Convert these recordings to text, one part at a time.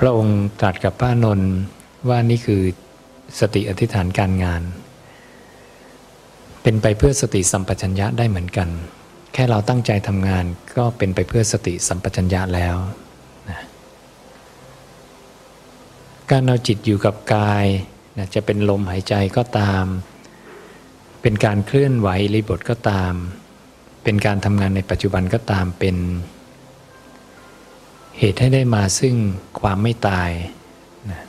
พระองค์ตรัสกับพระนนท์ว่านี่คือสติอธิษฐานการงาน เป็นไปเพื่อสติสัมปชัญญะได้เหมือนกัน แค่เราตั้งใจทำงานก็เป็นไปเพื่อสติสัมปชัญญะแล้วนะการเอาจิตอยู่กับกายนะจะเป็นลมหายใจก็ตาม เป็นการเคลื่อนไหวรีบทก็ตาม เป็นการทำงานในปัจจุบันก็ตามเป็น เหตุให้ได้มาซึ่งความไม่ตายนะ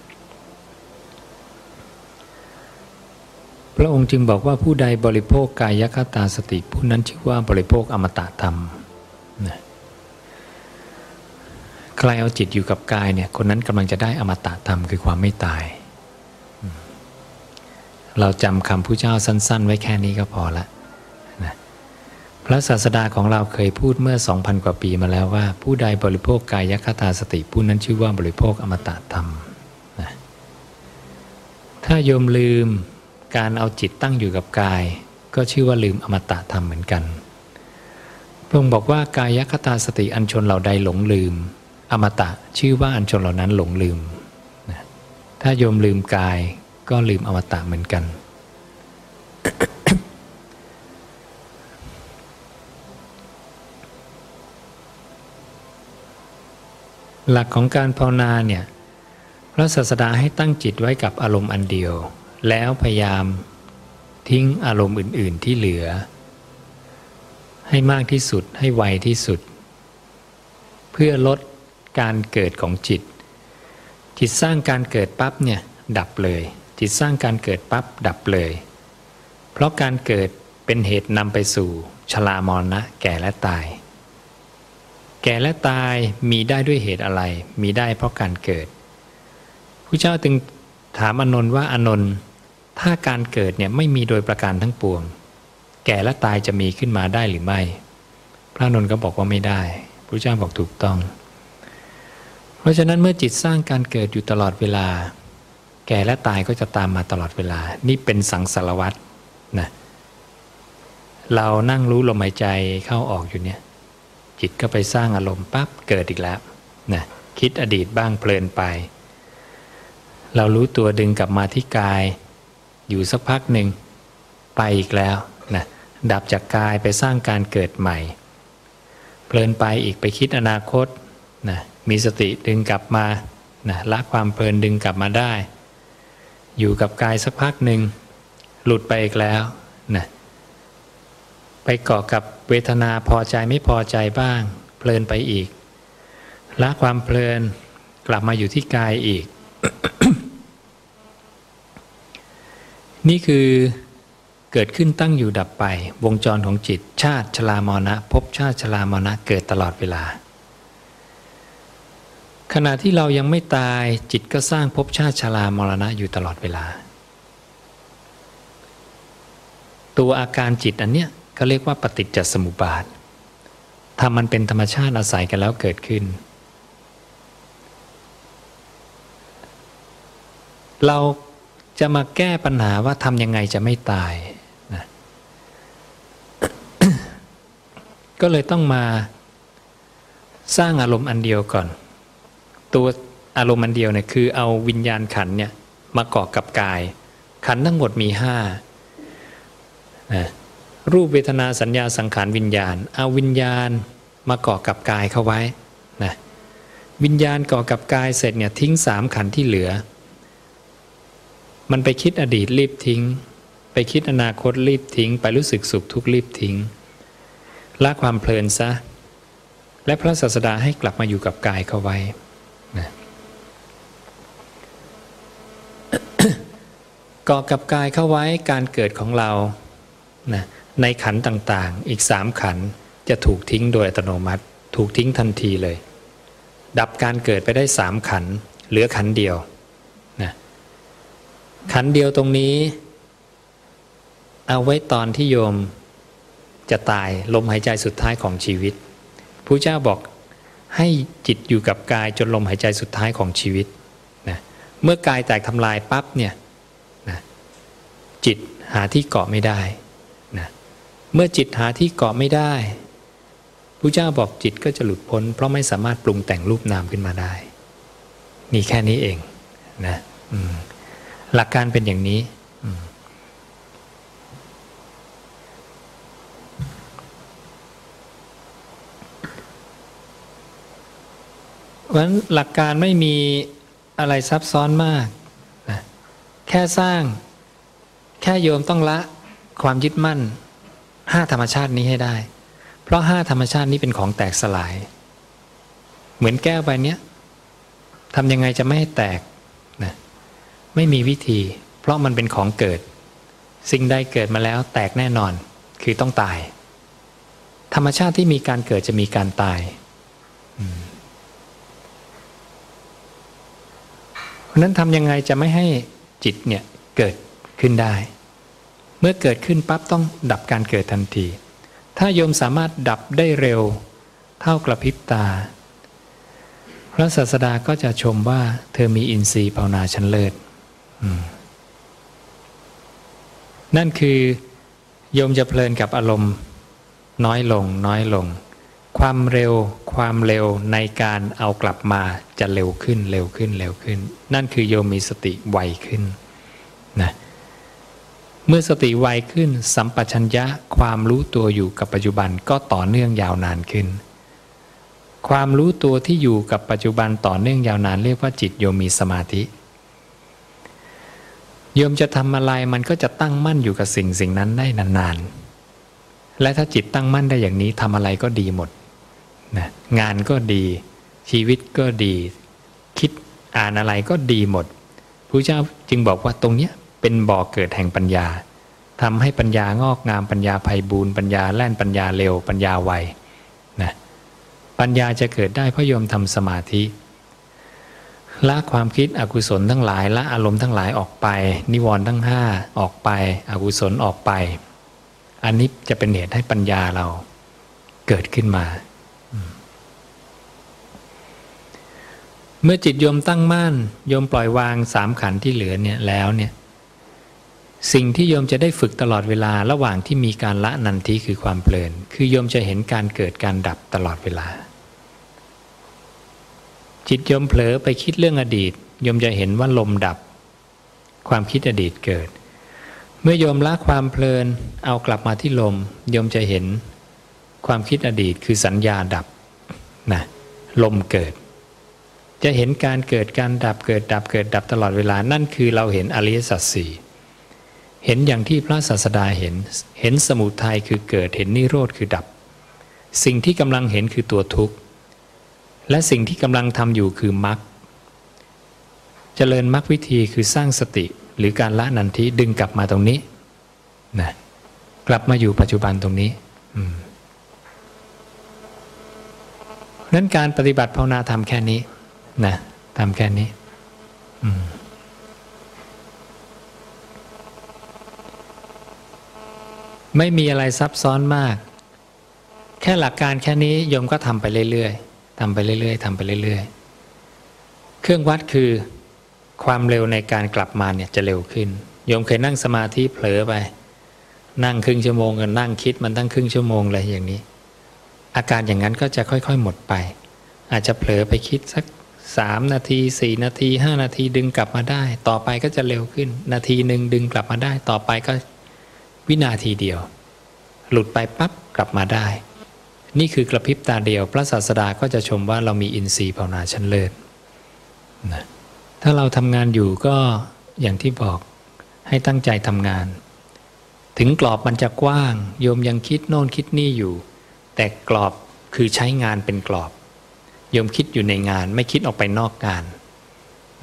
พระองค์จึงบอกว่าผู้ใดบริโภคกายคตาสติ ผู้นั้นชื่อว่าบริโภคอมตะธรรมนะใครเอาจิตอยู่กับกายเนี่ยคนนั้นกำลังจะได้อมตะธรรมคือความไม่ตาย เราจำคำผู้เจ้าสั้น ๆ ไว้แค่นี้ก็พอละนะ พระศาสดาของเราเคยพูดเมื่อ 2,000 กว่าปีมาแล้วว่า ผู้ใดบริโภคกายคตาสติ ผู้นั้นชื่อว่าบริโภคอมตะธรรมนะถ้าโยมลืมการเอาจิตตั้งอยู่กับกาย ก็ชื่อว่าลืมอมตะธรรมเหมือนกันพระองค์บอกว่ากายคตาสติอันชนเหล่าใดหลงลืม อมตะชื่อว่าอันชนเหล่านั้นหลงลืมนะถ้าโยมลืมกายก็ลืมอมตะเหมือนกัน หลักของการภาวนาเนี่ยพระศาสดาให้ตั้งจิตไว้กับอารมณ์อันเดียว แล้วพยายามทิ้งอารมณ์อื่น ๆ ที่เหลือ ให้มากที่สุดให้ไวที่สุด เพื่อลดการเกิดของจิต จิตสร้างการเกิดปั๊บเนี่ยดับเลย จิตสร้างการเกิดปั๊บดับเลย เพราะการเกิดเป็นเหตุนำไปสู่ชรามรณะแก่และตาย แก่และตายมีได้ด้วยเหตุอะไร มีได้เพราะการเกิดผู้เจ้าจึงถามอนนท์ว่าอนนท์ถ้าการเกิดเนี่ยไม่มีโดยประการทั้งปวง แก่และตายจะมีขึ้นมาได้หรือไม่ พระนนท์ก็บอกว่าไม่ได้พระเจ้าบอกถูกต้อง เพราะฉะนั้นเมื่อจิตสร้างการเกิดอยู่ตลอดเวลา แก่และตายก็จะตามมาตลอดเวลา นี่เป็นสังสารวัตรนะเรานั่งรู้ลมหายใจเข้าออกอยู่เนี่ย จิตก็ไปสร้างอารมณ์ปั๊บเกิดอีกแล้วนะคิดอดีตบ้างเพลินไป เรารู้ตัวดึงกลับมาที่กาย อยู่สักพักหนึ่งไปอีกแล้วนะดับจากกายไปสร้างการเกิดใหม่ เพลินไปอีกไปคิดอนาคตนะมีสติดึงกลับมานะละความเพลินดึงกลับมาได้ อยู่กับกายสักพักหนึ่งหลุดไปอีกแล้วนะ ไปเกาะกับเวทนาพอใจไม่พอใจบ้าง เพลินไปอีก ละความเพลินกลับมาอยู่ที่กายอีก นี่คือเกิดขึ้นตั้งอยู่ดับไป วงจรของจิต ชาติชรามรณะพบชาติชรามรณะเกิดตลอดเวลา ขณะที่เรายังไม่ตายจิตก็สร้างภพชาติชรามรณะอยู่ตลอดเวลา ตัวอาการจิตอันเนี้ย เขาเรียกว่าปฏิจจสมุปบาททำมันเป็นธรรมชาติอาศัยกันแล้วเกิดขึ้น เราจะมาแก้ปัญหาว่าทำยังไงจะไม่ตายนะก็เลยต้องมาสร้างอารมณ์อันเดียวก่อน ตัวอารมณ์อันเดียวเนี่ยคือเอาวิญญาณขันเนี่ยมาเกาะกับกาย ขันทั้งหมดมีห้านะ รูปเวทนาสัญญาสังขารวิญญาณ เอาวิญญาณมาเกาะกับกายเข้าไว้นะวิญญาณเกาะกับกายเสร็จเนี่ยทิ้งสามขันที่เหลือ มันไปคิดอดีตรีบทิ้ง ไปคิดอนาคตรีบทิ้ง ไปรู้สึกสุขทุกข์รีบทิ้งละความเพลินซะ และพระศาสดาให้กลับมาอยู่กับกายเข้าไว้นะกาะกับกายเข้าไว้การเกิดของเรานะ ในขันต่างๆ อีกสามขันจะถูกทิ้งโดยอัตโนมัติ ถูกทิ้งทันทีเลย ดับการเกิดไปได้สามขันเหลือขันเดียวนะขันเดียวตรงนี้ เอาไว้ตอนที่โยมจะตายลมหายใจสุดท้ายของชีวิตพระเจ้าบอกให้จิตอยู่กับกายจนลมหายใจสุดท้ายของชีวิตนะเมื่อกายแตกทำลายปั๊บเนี่ยนะจิตหาที่เกาะไม่ได้ เมื่อจิตหาที่เกาะไม่ได้พระเจ้าบอกจิตก็จะหลุดพ้น เพราะไม่สามารถปรุงแต่งรูปนามขึ้นมาได้ มีแค่นี้เองนะหลักการเป็นอย่างนี้เพราะฉะนั้นหลักการไม่มีอะไรซับซ้อนมากนะแค่สร้าง แค่โยมต้องละความยึดมั่น ห้าธรรมชาตินี้ให้ได้ เพราะห้าธรรมชาตินี้เป็นของแตกสลาย เหมือนแก้วใบเนี้ยทำยังไงจะไม่ให้แตกนะไม่มีวิธี เพราะมันเป็นของเกิด สิ่งใดเกิดมาแล้วแตกแน่นอนคือต้องตาย ธรรมชาติที่มีการเกิดจะมีการตายเพราะนั้นทำยังไงจะไม่ให้จิตเนี่ยเกิดขึ้นได้ เมื่อเกิดขึ้นปั๊บต้องดับการเกิดทันที ถ้าโยมสามารถดับได้เร็ว เท่ากระพริบตา พระศาสดาก็จะชมว่า เธอมีอินทรีย์ภาวนาชั้นเลิศนั่นคือโยมจะเพลินกับอารมณ์ น้อยลง น้อยลง ความเร็ว ความเร็วในการเอากลับมาจะเร็วขึ้น เร็วขึ้น เร็วขึ้น นั่นคือโยมมีสติไวขึ้นนะ เมื่อสติไวขึ้นสัมปชัญญะความรู้ตัวอยู่กับปัจจุบันก็ต่อเนื่องยาวนานขึ้น ความรู้ตัวที่อยู่กับปัจจุบันต่อเนื่องยาวนานเรียกว่าจิตโยมมีสมาธิ โยมจะทำอะไรมันก็จะตั้งมั่นอยู่กับสิ่งสิ่งนั้นได้นานๆ และถ้าจิตตั้งมั่นได้อย่างนี้ทำอะไรก็ดีหมดนะงานก็ดี ชีวิตก็ดี คิดอ่านอะไรก็ดีหมดพระเจ้าจึงบอกว่าตรงเนี้ย เป็นบ่อเกิดแห่งปัญญาทำให้ปัญญางอกงามปัญญาไพบูรปัญญาแล่นปัญญาเร็ว ปัญญาไวนะปัญญาจะเกิดได้เพราะโยมทำสมาธิละความคิดอกุศลทั้งหลายละอารมณ์ทั้งหลายออกไป นิวรณ์ทั้งห้าออกไป อกุศลออกไป อันนี้จะเป็นเหตุให้ปัญญาเราเกิดขึ้นมา เมื่อจิตโยมตั้งมั่นโยมปล่อยวางสามขันธ์ที่เหลือเนี่ยแล้วเนี่ย สิ่งที่โยมจะได้ฝึกตลอดเวลาระหว่างที่มีการละนันทิคือความเพลิน คือโยมจะเห็นการเกิดการดับตลอดเวลา จิตโยมเผลอไปคิดเรื่องอดีตโยมจะเห็นว่าลมดับ ความคิดอดีตเกิด เมื่อโยมละความเพลินเอากลับมาที่ลมโยมจะเห็นความคิดอดีตคือสัญญาดับนะลมเกิด จะเห็นการเกิดการดับเกิดดับเกิดดับตลอดเวลานั่นคือเราเห็นอริยสัจสี่ เห็นอย่างที่พระศาสดาเห็น เห็นสมุทัยคือเกิด เห็นนิโรธคือดับ สิ่งที่กำลังเห็นคือตัวทุกข์ และสิ่งที่กำลังทำอยู่คือมรรค เจริญมรรควิธีคือสร้างสติหรือการละนันทิดึงกลับมาตรงนี้นะกลับมาอยู่ปัจจุบันตรงนี้นั้นการปฏิบัติภาวนาทำแค่นี้นะทำแค่นี้ ไม่มีอะไรซับซ้อนมาก แค่หลักการแค่นี้โยมก็ทำไปเรื่อยๆทำไปเรื่อยๆทำไปเรื่อยๆ เครื่องวัดคือความเร็วในการกลับมาเนี่ยจะเร็วขึ้น โยมเคยนั่งสมาธิเผลอไป นั่งครึ่งชั่วโมงกันนั่งคิดมันตั้งครึ่งชั่วโมงเลยอย่างนี้ อาการอย่างนั้นก็จะค่อยๆหมดไป อาจจะเผลอไปคิดสักสามนาทีสี่นาทีห้านาทีดึงกลับมาได้ ต่อไปก็จะเร็วขึ้น นาทีหนึ่งดึงกลับมาได้ ต่อไปก็ วินาทีเดียว หลุดไปปั๊บกลับมาได้ นี่คือกระพริบตาเดียว พระศาสดาก็จะชมว่าเรามีอินทรีย์ภาวนาชั้นเลิศนะถ้าเราทำงานอยู่ก็อย่างที่บอกให้ตั้งใจทำงาน ถึงกรอบมันจะกว้าง โยมยังคิดโน่นคิดนี่อยู่ แต่กรอบคือใช้งานเป็นกรอบ โยมคิดอยู่ในงานไม่คิดออกไปนอกงาน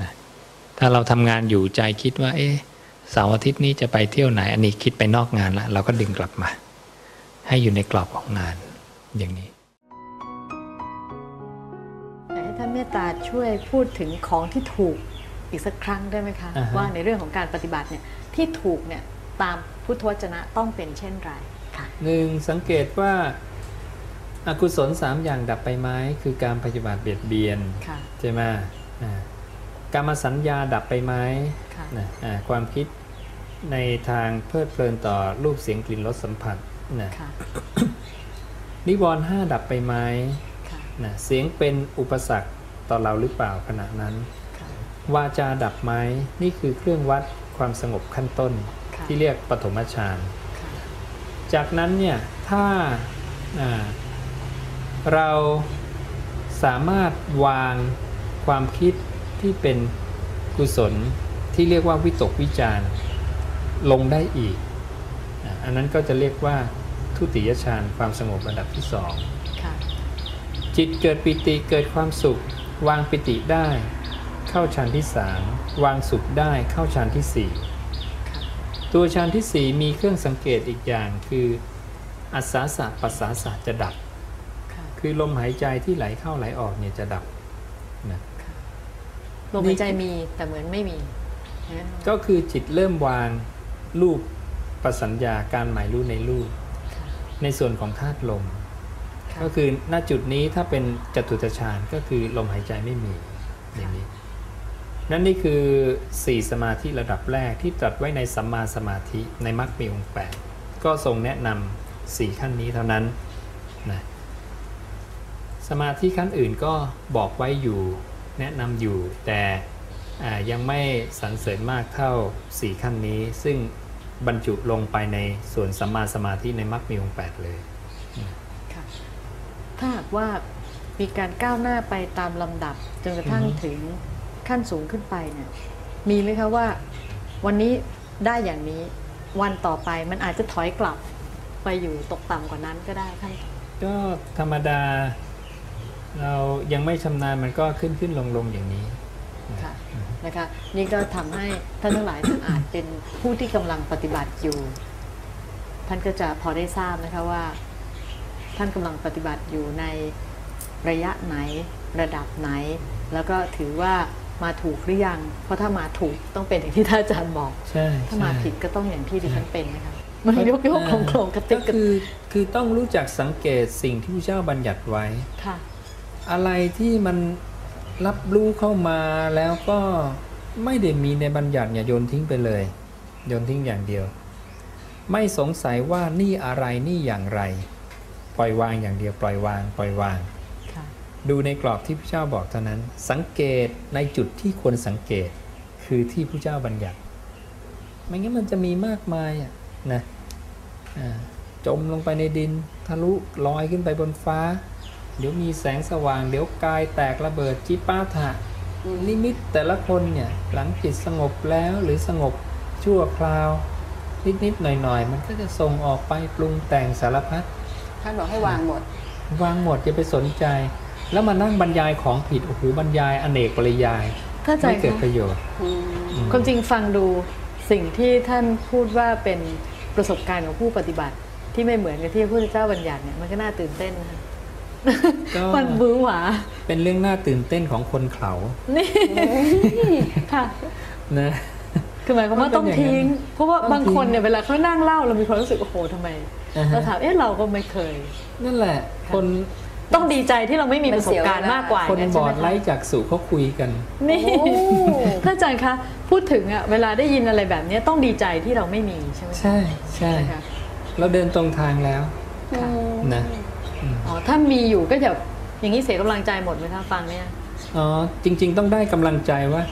นะถ้าเราทำงานอยู่ใจคิดว่า เอ๊ะ เสาร์อาทิตย์นี้จะไปเที่ยวไหน อันนี้คิดไปนอกงานแล้วเราก็ดึงกลับมา ให้อยู่ในกรอบของงานอย่างนี้อยากให้ท่านเมตตาช่วยพูดถึงของที่ถูกอีกสักครั้งได้ไหมคะอ่าฮะว่าในเรื่องของการปฏิบัติเนี่ยที่ถูกเนี่ยตามพุทธวจนะต้องเป็นเช่นไรค่ะหนึ่งสังเกตว่าอากุศลสามอย่างดับไปไหมคือการปฏิบัติเบียดเบียนค่ะใช่ไหมอ่าการมาสัญญาดับไปไหมค่ะนะอ่าความคิด ในทางเพลิดเพลินต่อรูปเสียงกลิ่นรสสัมผัสนะค่ะนิวรณ์ห้าดับไปไหมค่ะนะเสียงเป็นอุปสรรคต่อเราหรือเปล่าขณะนั้น วาจาดับไหมนี่คือเครื่องวัดความสงบขั้นต้นค่ะที่เรียกปฐมฌานค่ะจากนั้นเนี่ยถ้าอ่าเราสามารถวางความคิดที่เป็นกุศลที่เรียกว่าวิตกวิจารณ์ ลงได้อีกอะอันนั้นก็จะเรียกว่าทุติยฌานความสงบระดับที่สองค่ะจิตเกิดปิติเกิดความสุข วางปิติได้ เข้าฌานที่สามวางสุขได้เข้าฌานที่สี่ค่ะตัวฌานที่สี่มีเครื่องสังเกตอีกอย่างคืออัศสาสะปัสสาสะจะดับค่ะคือลมหายใจที่ไหลเข้าไหลออกเนี่ยจะดับนะลมหายใจมีแต่เหมือนไม่มีอย่างนั้นก็คือจิตเริ่มวาง รูปประสัญญาการหมายรู้ในรูปค่ะในส่วนของธาตุลมค่ะก็คือณจุดนี้ถ้าเป็นจตุตฌานก็คือลมหายใจไม่มีอย่างนี้นั่นนี่คือ 4 สมาธิระดับแรกที่ตรัสไว้ในสัมมาสมาธิในมรรคมีองค์แปดก็ทรงแนะนำสี่ขั้นนี้เท่านั้นนะสมาธิขั้นอื่นก็บอกไว้อยู่แนะนำอยู่แต่อ่ายังไม่สรรเสริญมากเท่า 4 ขั้นนี้ ซึ่ง บรรจุลงไปในส่วนสัมมาสมาธิในมรรคมีองค์แปดเลยค่ะถ้าหากว่ามีการก้าวหน้าไปตามลำดับจนกระทั่งอือฮึถึงขั้นสูงขึ้นไปเนี่ยมีไหมคะว่าวันนี้ได้อย่างนี้วันต่อไปมันอาจจะถอยกลับไปอยู่ตกต่ำกว่านั้นก็ได้ท่านก็ธรรมดาเรายังไม่ชำนาญมันก็ขึ้นขึ้นลงลงอย่างนี้ค่ะ นะคะนี่ก็ทำให้ท่านทั้งหลายท่านอาจเป็นผู้ที่กำลังปฏิบัติอยู่ ท่านก็จะพอได้ทราบนะคะว่า ท่านกำลังปฏิบัติอยู่ในระยะไหนระดับไหน แล้วก็ถือว่ามาถูกหรือยัง เพราะถ้ามาถูกต้องเป็นอย่างที่ท่านอาจารย์บอกใช่ถ้ามาใช่ผิดก็ต้องอย่างที่ดิฉันเป็นนะคะมันยกยกโครงโครงกระติก็กกระคือคือต้องรู้จักสังเกตสิ่งที่พระเจ้าบัญญัติไว้ค่ะ อะไรที่มัน รับรู้เข้ามาแล้วก็ไม่ได้มีในบัญญัติอย่าโยนทิ้งไปเลย โยนทิ้งอย่างเดียว ไม่สงสัยว่านี่อะไรนี่อย่างไร ปล่อยวางอย่างเดียวปล่อยวาง ปล่อยวางค่ะดูในกรอบที่พระเจ้าบอกเท่านั้น สังเกตในจุดที่ควรสังเกตคือที่พระเจ้าบัญญัติไม่งั้นมันจะมีมากมายอะนะอ่าจมลงไปในดินทะลุลอยขึ้นไปบนฟ้า เดี๋ยวมีแสงสว่าง เดี๋ยวกายแตกระเบิดจิปาถะนิมิตแต่ละคนเนี่ยหลังจิตสงบแล้วหรือสงบชั่วคราว นิดๆหน่อยๆ มันก็จะส่งออกไปปรุงแต่งสารพัดท่านบอกให้วางหมด วางหมดจะไปสนใจ แล้วมานั่งบรรยายของผิดโอ้โหบรรยายอเนกปริยายถ้าใจไม่เกิดคะประโยชน์อืมอืมความจริงฟังดูสิ่งที่ท่านพูดว่าเป็นประสบการณ์ของผู้ปฏิบัติ ที่ไม่เหมือนกับที่พระพุทธเจ้าบัญญัติเนี่ยมันก็น่าตื่นเต้นนะคะ ก็มันบื้อหวาเป็นเรื่องน่าตื่นเต้นของคนเขานี่ค่ะนะคือหมายความว่าต้องทิ้ง เพราะว่าต้องบางคนทิ้งเนี่ยเวลาเขานั่งเล่าเรามีความรู้สึกโอ้โหทำไมอ่าฮะเราถามเอ๊ะเราก็ไม่เคย นั่นแหละ คนต้องดีใจที่เราไม่มีประสบการณ์มากกว่าคนย่างบใช่อไหมดคะไร้จากสู่เขาคุยกันนี่โอ้ท่านอาจารย์คะพูดถึงอะเวลาได้ยินอะไรแบบเนี้ยต้องดีใจที่เราไม่มีใช่ไหมคะใช่ใช่นะคะเราเดินตรงทางแล้วค่ะนะ อืมอ๋อถ้ามีอยู่ก็อย่าอย่างนี้เสียกำลังใจหมดไหมคะฟังเนี่ยอ๋อจริง ๆ ต้องได้กำลังใจว่า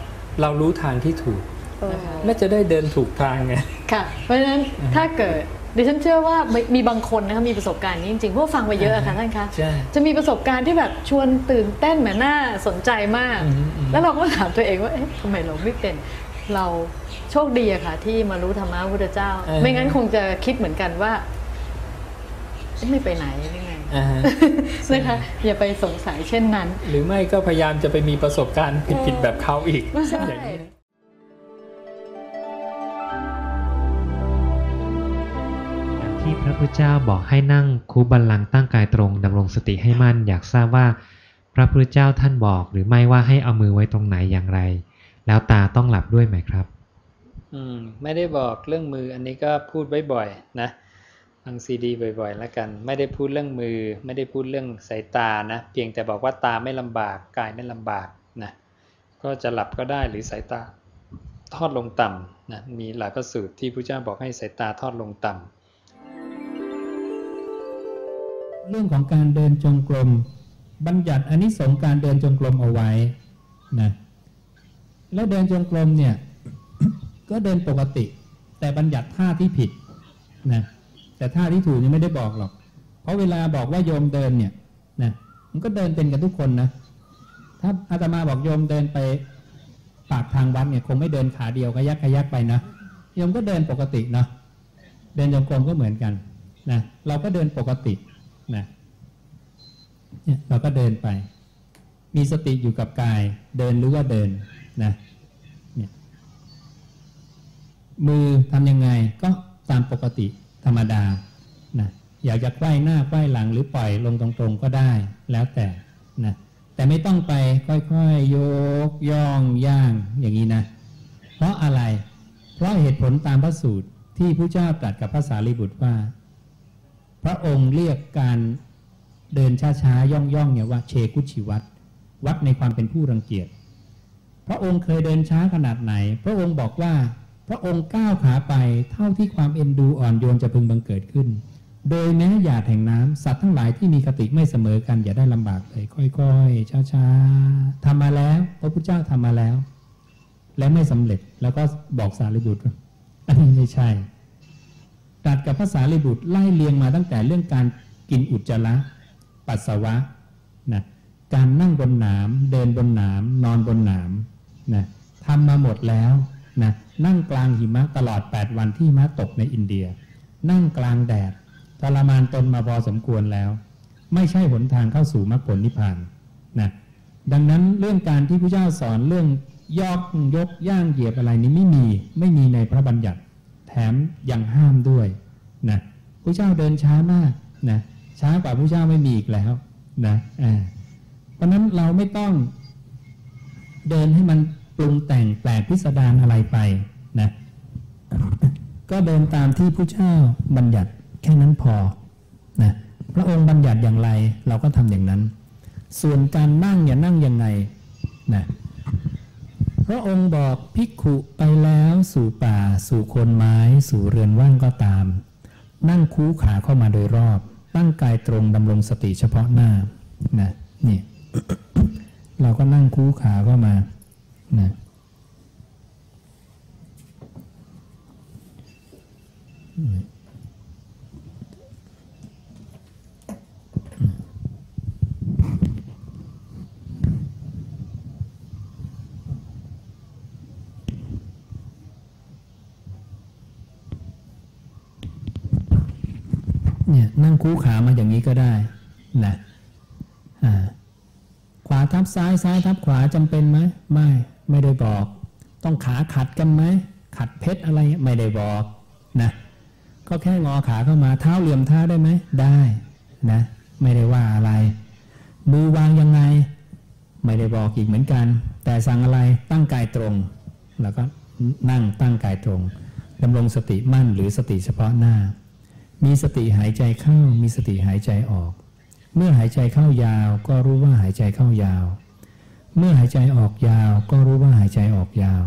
เรารู้ทางที่ถูกเออและจะได้เดินถูกทางไงค่ะ เพราะฉะนั้นถ้าเกิดดิฉันเชื่อว่ามีบางคนนะคะมีประสบการณ์นี้จริงๆเพราะว่าฟังไปเยอะอะค่ะท่านคะใช่จะมีประสบการณ์ที่แบบชวนตื่นเต้นเหมือนน่าสนใจมากอืมอืมแล้วเราก็ถามตัวเองว่าเอ๊ะทำไมเราไม่เป็นเราโชคดีอะค่ะ ที่มารู้ธรรมะพระพุทธเจ้า ไม่งั้นคงจะคิดเหมือนกันว่าเอ๊ะไม่ไปไหน หรือไงอ่าฮะนะคะอย่าไปสงสัยเช่นนั้น หรือไม่ก็พยายามจะไปมีประสบการณ์ผิดๆแบบเขาอีกใช่อย่างนี้อย่างที่พระพุทธเจ้าบอกให้นั่งคูบัลลังก์ตั้งกายตรงดำรงสติให้มั่น อยากทราบว่า พระพุทธเจ้าท่านบอก หรือไม่ว่าให้เอามือไว้ตรงไหนอย่างไร แล้วตาต้องหลับด้วยไหมครับ อืมไม่ได้บอกเรื่องมืออันนี้ก็พูดไว้บ่อยนะ ฟังซีดีบ่อยๆ แล้วกัน ไม่ได้พูดเรื่องมือ ไม่ได้พูดเรื่องสายตานะ เพียงแต่บอกว่าตาไม่ลำบาก กายไม่ลำบากนะ ก็จะหลับก็ได้หรือสายตาทอดลงต่ำนะ มีหลายพระสูตรที่พระเจ้าบอกให้สายตาทอดลงต่ำ เรื่องของการเดินจงกรม บัญญัติอันนี้สงการเดินจงกรมเอาไว้นะ แล้วเดินจงกรมเนี่ย ก็เดินปกติ แต่บัญญัติท่าที่ผิดนะ แต่ท่าที่ถูกนี่ไม่ได้บอกหรอก เพราะเวลาบอกว่าโยมเดินเนี่ยนะมันก็เดินเป็นกันทุกคนนะถ้าอาตมาบอกโยมเดินไปปากทางวัดเนี่ยคงไม่เดินขาเดียวกระยักกระยักไปนะโยมก็เดินปกติเนาะเดินจงกรมก็เหมือนกันนะเราก็เดินปกตินะเนี่ยเราก็เดินไป มีสติอยู่กับกาย เดินหรือว่าเดินนะเนี่ยมือทำยังไงก็ตามปกติ ธรรมดานะอยากจะไขว้หน้าไขว้หลังหรือปล่อยลงตรงๆก็ได้แล้วแต่นะแต่ไม่ต้องไปค่อยๆ โยกย่องย่างอย่างนี้นะ เพราะอะไร เพราะเหตุผลตามพระสูตรที่พระเจ้าตรัสกับพระสารีบุตรว่า พระองค์เรียกการเดินช้าๆย่องๆเนี่ยว่าเชกุชิวัตวัดในความเป็นผู้รังเกียจพระองค์เคยเดินช้าขนาดไหน พระองค์บอกว่า พระองค์ก้าวขาไปเท่าที่ความเอ็นดูอ่อนโยนจะพึงบังเกิดขึ้น โดยแม้หยาดแห่งน้ำสัตว์ทั้งหลายที่มีคติไม่เสมอกัน อย่าได้ลำบากเลยค่อยๆช้าๆทำมาแล้ว พระพุทธเจ้าทำมาแล้ว และไม่สำเร็จแล้วก็บอกสารีบุตรอันนี้ไม่ใช่ตรัสกับพระสารีบุตรไล่เลียงมาตั้งแต่เรื่องการกินอุจจาระปัสสาวะนะการนั่งบนหนามเดินบนหนามนอนบนหนามนะทำมาหมดแล้ว นะนั่งกลางหิมะตลอด 8 วันที่หิมะตกในอินเดีย นั่งกลางแดดทรมานตนมาพอสมควรแล้ว ไม่ใช่หนทางเข้าสู่มรรคผลนิพพานนะดังนั้นเรื่องการที่พระเจ้าสอนเรื่องยอกยกย่างเหยียบอะไรนี้ไม่มีไม่มีในพระบัญญัติ แถมยังห้ามด้วยนะพระเจ้าเดินช้ามากนะช้ากว่าพระเจ้าไม่มีอีกแล้วนะเพราะนั้นเราไม่ต้องเดินให้มัน ปรุงแต่งแปลกพิสดารอะไรไปนะก็เดินตามที่ผู้เจ้าบัญญัติแค่นั้นพอนะพระองค์บัญญัติอย่างไรเราก็ทำอย่างนั้น ส่วนการนั่งอย่านั่งยังไงนะพระองค์บอกภิกขุไปแล้วสู่ป่า สู่คนไม้ สู่เรือนว่างก็ตาม นั่งคูขาเข้ามาโดยรอบ ตั้งกายตรงดำรงสติเฉพาะหน้านะนี่เราก็นั่งคูขาเข้ามา นะเนี่ยนั่งคู่ขามาอย่างนี้ก็ได้นะอ่าขวาทับซ้ายซ้ายทับขวาจำเป็นไหมไม่ ไม่ได้บอก ต้องขาขัดกันไหมขัดเพชรอะไรไม่ได้บอกนะก็แค่งอขาเข้ามาเท้าเหลี่ยมเท้าได้ไหมได้นะไม่ได้ว่าอะไร มือวางยังไง ไม่ได้บอกอีกเหมือนกัน แต่สั่งอะไรตั้งกายตรง แล้วก็นั่งตั้งกายตรงดำรงสติมั่นหรือสติเฉพาะหน้า มีสติหายใจเข้า มีสติหายใจออก เมื่อหายใจเข้ายาว ก็รู้ว่าหายใจเข้ายาว เมื่อหายใจออกยาวก็รู้ว่าหายใจออกยาว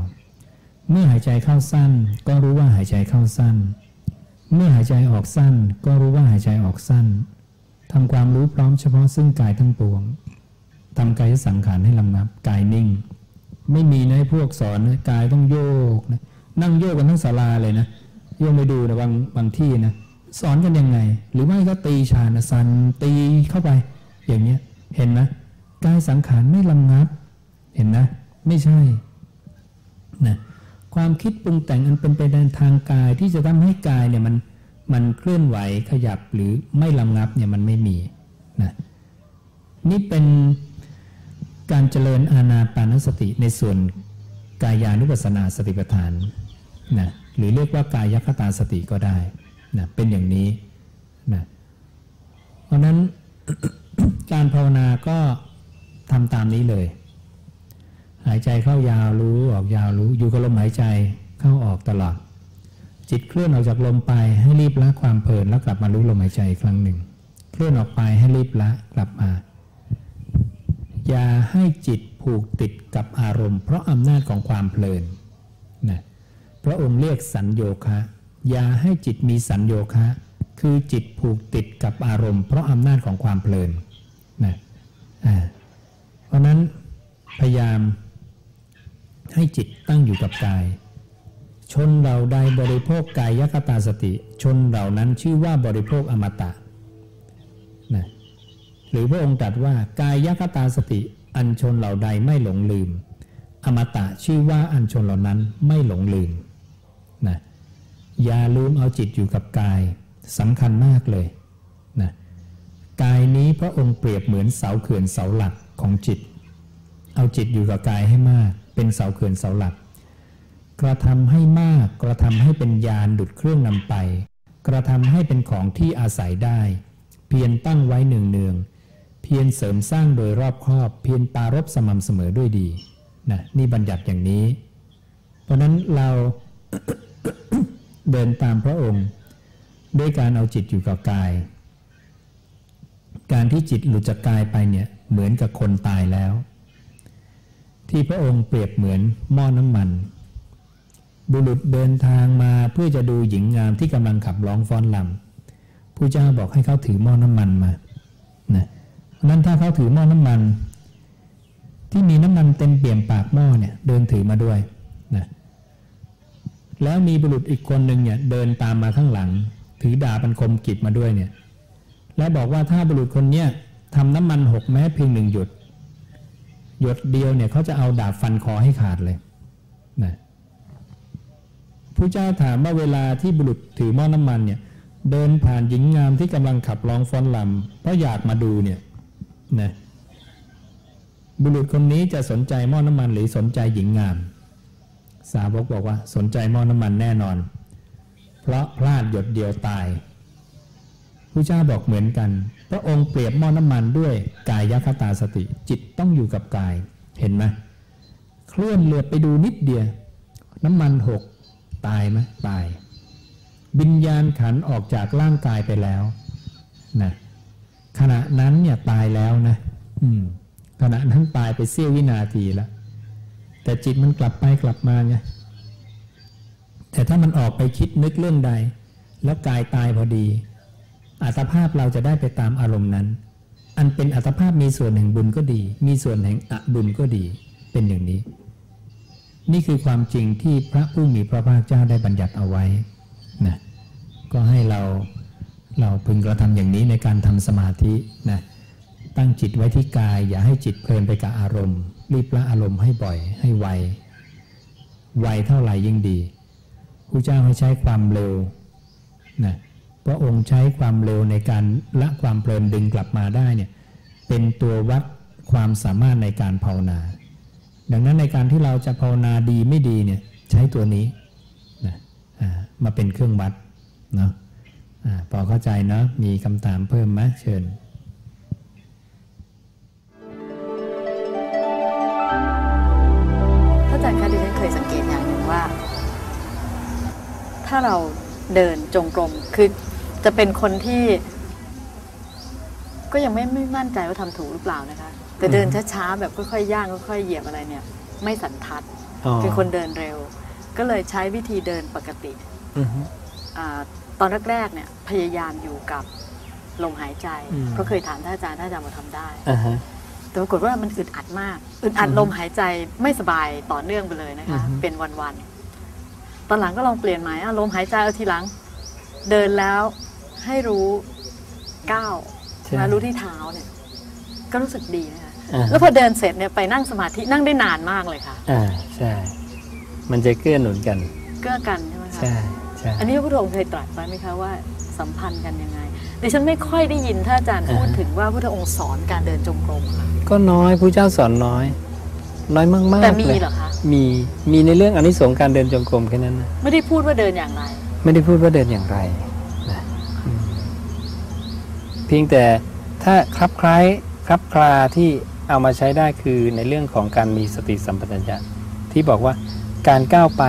เมื่อหายใจเข้าสั้น ก็รู้ว่าหายใจเข้าสั้น เมื่อหายใจออกสั้น ก็รู้ว่าหายใจออกสั้นทำความรู้พร้อมเฉพาะซึ่งกายทั้งปวงทำกายสังขารให้ลำนับกายนิ่ง ไม่มีนะพวกสอนนะกายต้องโยกนะนั่งโยกกันทั้งศาลาเลยนะโยกไปดูนะบางบางที่นะสอนกันยังไง หรือไม่ก็ตีชานะสันตีเข้าไป อย่างเนี้ยเห็นไหม กายสังขารไม่ลำงับ เห็นนะไม่ใช่นะความคิดปรุงแต่งอันเป็นไปในทางกายที่จะทำให้กายเนี่ยมันมันเคลื่อนไหวขยับหรือไม่ลำงับเนี่ยมันไม่มีนะนี่เป็นการเจริญอาณาปานสติในส่วนกายานุปัสสนาสติปัฏฐานนะหรือเรียกว่ากายคตาสติก็ได้นะเป็นอย่างนี้นะเพราะนั้นการภาวนาก็ ทำตามนี้เลย หายใจเข้ายาวรู้ออกยาวรู้ อยู่กับลมหายใจเข้าออกตลอด จิตเคลื่อนออกจากลมไปให้รีบละความเพลินแล้วกลับมารู้ลมหายใจอีกครั้งหนึ่ง เคลื่อนออกไปให้รีบละกลับมา อย่าให้จิตผูกติดกับอารมณ์ เพราะอำนาจของความเพลินนะพระองค์เรียกสัญโยคะ อย่าให้จิตมีสัญโยคะ คือจิตผูกติดกับอารมณ์ เพราะอำนาจของความเพลินนะอ่า เพราะนั้นพยายามให้จิตตั้งอยู่กับกาย ชนเหล่าใดบริโภคกายยคตาสติ ชนเหล่านั้นชื่อว่าบริโภคอมตะนะหรือพระองค์ตรัสว่ากายยคตาสติ อันชนเหล่าใดไม่หลงลืม อมตะชื่อว่าอันชนเหล่านั้นไม่หลงลืมนะอย่าลืมเอาจิตอยู่กับกายสำคัญมากเลยนะกายนี้พระองค์เปรียบเหมือนเสาเขื่อนเสาหลัก ของจิต เอาจิตอยู่กับกายให้มาก เป็นเสาเขื่อนเสาหลัก กระทำให้มาก กระทำให้เป็นยานดุดเครื่องนำไป กระทำให้เป็นของที่อาศัยได้ เพียรตั้งไว้เนืองเนืองเพียรเสริมสร้างโดยรอบครอบ เพียรปรารบสม่ำเสมอด้วยดีนะนี่บัญญัติอย่างนี้ เพราะนั้นเราเดินตามพระองค์ ด้วยการเอาจิตอยู่กับกาย การที่จิตหลุดจากกายไปเนี่ย เหมือนกับคนตายแล้ว ที่พระองค์เปรียบเหมือนหม้อน้ำมัน บุรุษเดินทางมาเพื่อจะดูหญิงงามที่กำลังขับร้องฟ้อนลำผู้เจ้าบอกให้เขาถือหม้อน้ำมันมานะนั้นถ้าเขาถือหม้อน้ำมัน ที่มีน้ำมันเต็มเปี่ยมปากหม้อเนี่ยเดินถือมาด้วยนะแล้วมีบุรุษอีกคนหนึ่งเนี่ยเดินตามมาข้างหลัง ถือดาบันคมกิบมาด้วยเนี่ย และบอกว่าถ้าบุรุษคนเนี้ย ทำน้ำมันหกแม้เพียงหนึ่งหยด หยดเดียวเนี่ยเขาจะเอาดาบฟันคอให้ขาดเลยนะผู้เจ้าถามว่าเวลาที่บุรุษถือหม้อน้ำมันเนี่ยเดินผ่านหญิงงามที่กำลังขับร้องฟ้อนลำเพราะอยากมาดูเนี่ยนะบุรุษคนนี้จะสนใจหม้อน้ำมันหรือสนใจหญิงงาม สาวกบอกว่าสนใจหม้อน้ำมันแน่นอน เพราะพลาดหยดเดียวตายผู้เจ้าบอกเหมือนกัน พระองค์เปรียบหม้อน้ำมันด้วยกายคตาสติ จิตต้องอยู่กับกายเห็นไหมเคลื่อนเหลือไปดูนิดเดียว น้ำมันหกตายไหมตายวิญญาณขันออกจากร่างกายไปแล้วนะขณะนั้นเนี่ยตายแล้วนะอืมขณะนั้นตายไปเสี้ยววินาทีแล้วแต่จิตมันกลับไปกลับมาไงแต่ถ้ามันออกไปคิดนึกเรื่องใด แล้วกายตายพอดี อัตภาพเราจะได้ไปตามอารมณ์นั้น อันเป็นอัตภาพมีส่วนแห่งบุญก็ดี มีส่วนแห่งอบุญก็ดี เป็นอย่างนี้ นี่คือความจริงที่พระผู้มีพระภาคเจ้าได้บัญญัติเอาไว้นะก็ให้เราเราพึงกระทำอย่างนี้ในการทำสมาธินะตั้งจิตไว้ที่กาย อย่าให้จิตเพลินไปกับอารมณ์ รีบละอารมณ์ให้บ่อย ให้ไวไวเท่าไหร่ยิ่งดีผู้เจ้าให้ใช้ความเร็วนะ พระองค์ใช้ความเร็วในการละความเพลินดึงกลับมาได้เนี่ยเป็นตัววัดความสามารถในการภาวนา ดังนั้นในการที่เราจะภาวนาดีไม่ดีเนี่ยใช้ตัวนี้นะมาเป็นเครื่องวัดเนาะอพอเข้าใจเนาะมีคำถามเพิ่มไหมเชิญพระอาจารย์คะดิฉันเคยสังเกตอย่างหนึ่งว่า ถ้าเราเดินจงกรมคือ จะเป็นคนที่ก็ยังไม่ไม่มั่นใจว่าทำถูกหรือเปล่านะคะ แต่เดินช้าๆแบบค่อยๆย่างค่อยๆเหยียบอะไรเนี่ย ไม่สันทัดเป็นคนเดินเร็ว ก็เลยใช้วิธีเดินปกติอาตอนแรกๆเนี่ยพยายามอยู่กับลมหายใจอืมเพราะเคยถามท่านอาจารย์ท่านอาจารย์มาทำได้อ่าฮะแต่ปรากฏว่ามันอึดอัดมากอึดอัดอือฮึลมหายใจไม่สบายต่อเนื่องไปเลยนะคะอือฮึเป็นวันๆตอนหลังก็ลองเปลี่ยนใหม่อะลมหายใจเอาทีหลัง เดินแล้ว ให้รู้ก้าวใช่มารู้ที่เท้าเนี่ย ก็รู้สึกดีนะคะอ่าแล้วพอเดินเสร็จเนี่ยไปนั่งสมาธินั่งได้นานมากเลยค่ะ อ่าใช่ มันจะเกื้อหนุนกัน เกื้อกันใช่ไหมคะใช่ใช่อันนี้พระพุทธองค์เคยตรัสไว้ไหมคะว่าสัมพันธ์กันยังไงดิฉันไม่ค่อยได้ยินท่านอาจารย์พูดถึงว่าพระพุทธองค์สอนการเดินจงกรมค่ะก็น้อยผู้เจ้าสอนน้อย น้อยมากๆแต่มีเลยเหรอคะมีมีในเรื่องอนิสงส์การเดินจงกรมแค่นั้นนะไม่ได้พูดว่าเดินอย่างไร ไม่ได้พูดว่าเดินอย่างไรนะอืมเพียงแต่ถ้าคลับคล้ายคลับคลาที่เอามาใช้ได้คือในเรื่องของการมีสติสัมปชัญญะที่บอกว่าการก้าวไป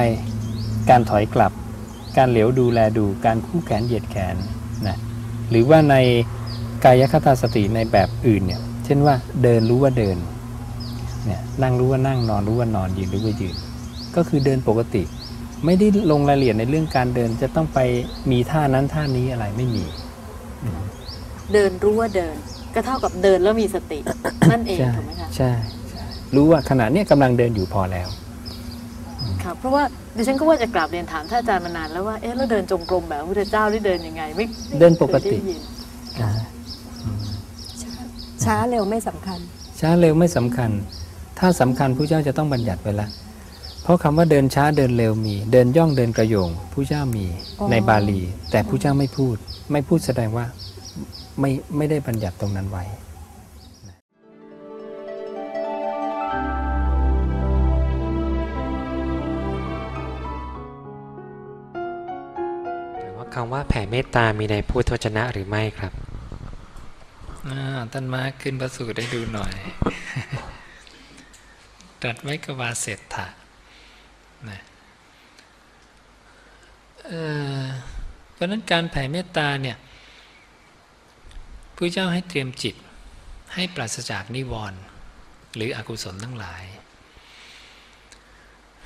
การถอยกลับ การเหลียวดูแลดูการคู่แขนเหยียดแขนนะหรือว่าในกายคตาสติในแบบอื่นเนี่ยเช่นว่าเดินรู้ว่าเดินเนี่ยนั่งรู้ว่านั่งนอนรู้ว่านอนยืนรู้ว่ายืน ก็คือเดินปกติ ไม่ได้ลงรายละเอียดในเรื่องการเดินจะต้องไปมีท่านั้นท่านี้อะไรไม่มี เดินรู้ว่าเดิน ก็เท่ากับเดินแล้วมีสตินั่นเองใช่ถูกไหมคะใช่ใช่ รู้ว่าขณะเนี้ยกำลังเดินอยู่พอแล้วครับเพราะว่าดิฉันก็ว่าจะกราบเรียนถามท่านอาจารย์มานานแล้วว่าเอ๊ะแล้วเดินจงกรมแบบพระพุทธเจ้าได้เดินยังไงไม่ไม่เดินปกติคยได้ยินอ่าช้าช้าเร็วไม่สำคัญ ช้าเร็วไม่สำคัญ ถ้าสำคัญผู้เจ้าจะต้องบัญญัติไว้ละเพราะคำว่าเดินช้าเดินเร็วมี เดินย่องเดินกระโยงผู้เจ้ามีอ๋อในบาลี แต่ผู้เจ้าไม่พูด ไม่พูดแสดงว่า ไม่ไม่ได้บัญญัติตรงนั้นไว้หรือว่าคำว่าแผ่เมตตามีในพุทธวจนะหรือไม่ครับอ่าท่านมาขึ้นพระสูตรได้ดูหน่อยตรัสไว้กบวาเศรษฐะนะเอ่อเพราะฉะนั้นการแผ่เมตตาเนี่ย พระเจ้าให้เตรียมจิตให้ปราศจากนิวรณ์หรืออกุศลทั้งหลาย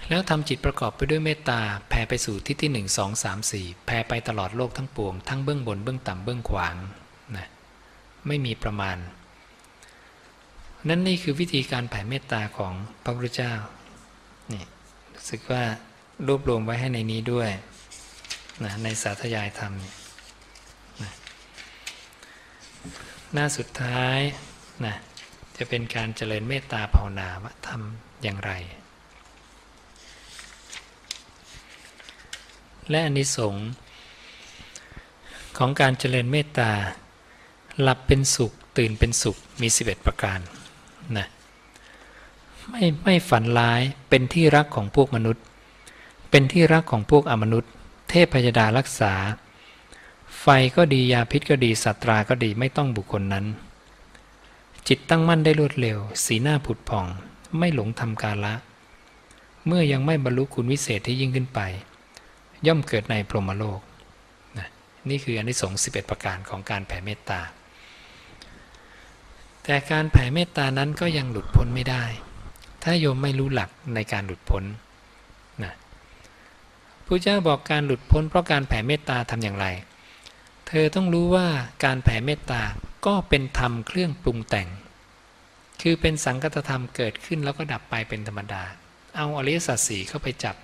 แล้วทำจิตประกอบไปด้วยเมตตาแผ่ไปสู่ทิศที่หนึ่งสองสามสี่แผ่ไปตลอดโลกทั้งปวง ทั้งเบื้องบนเบื้องต่ำเบื้องขวางนะไม่มีประมาณ นั่นนี่คือวิธีการแผ่เมตตาของพระพุทธเจ้านี่รู้สึกว่ารวบรวมไว้ให้ในนี้ด้วยนะในสาธยายธรรมนี่ หน้าสุดท้ายนะจะเป็นการเจริญเมตตาภาวนาว่าทำอย่างไร และอานิสงส์ของการเจริญเมตตาหลับเป็นสุขตื่นเป็นสุขมี 11 ประการนะไม่ไม่ฝันร้ายเป็นที่รักของพวกมนุษย์ เป็นที่รักของพวกอมนุษย์ เทพพยดารักษา ไฟก็ดียาพิษก็ดีสัตราก็ดีไม่ต้องบุคคลนั้น จิตตั้งมั่นได้รวดเร็ว สีหน้าผุดผ่อง ไม่หลงทำกาละ เมื่อยังไม่บรรลุคุณวิเศษที่ยิ่งขึ้นไป ย่อมเกิดในพรหมโลกนี่คืออนิสงส์11ประการของการแผ่เมตตา แต่การแผ่เมตตานั้นก็ยังหลุดพ้นไม่ได้ ถ้าโยมไม่รู้หลักในการหลุดพ้นนะพระเจ้าบอกการหลุดพ้นเพราะการแผ่เมตตาทำอย่างไร เธอต้องรู้ว่าการแผ่เมตตาก็เป็นธรรมเครื่องปรุงแต่ง คือเป็นสังคตธรรมเกิดขึ้นแล้วก็ดับไปเป็นธรรมดา เอาอริยสัจสีเข้าไปจับ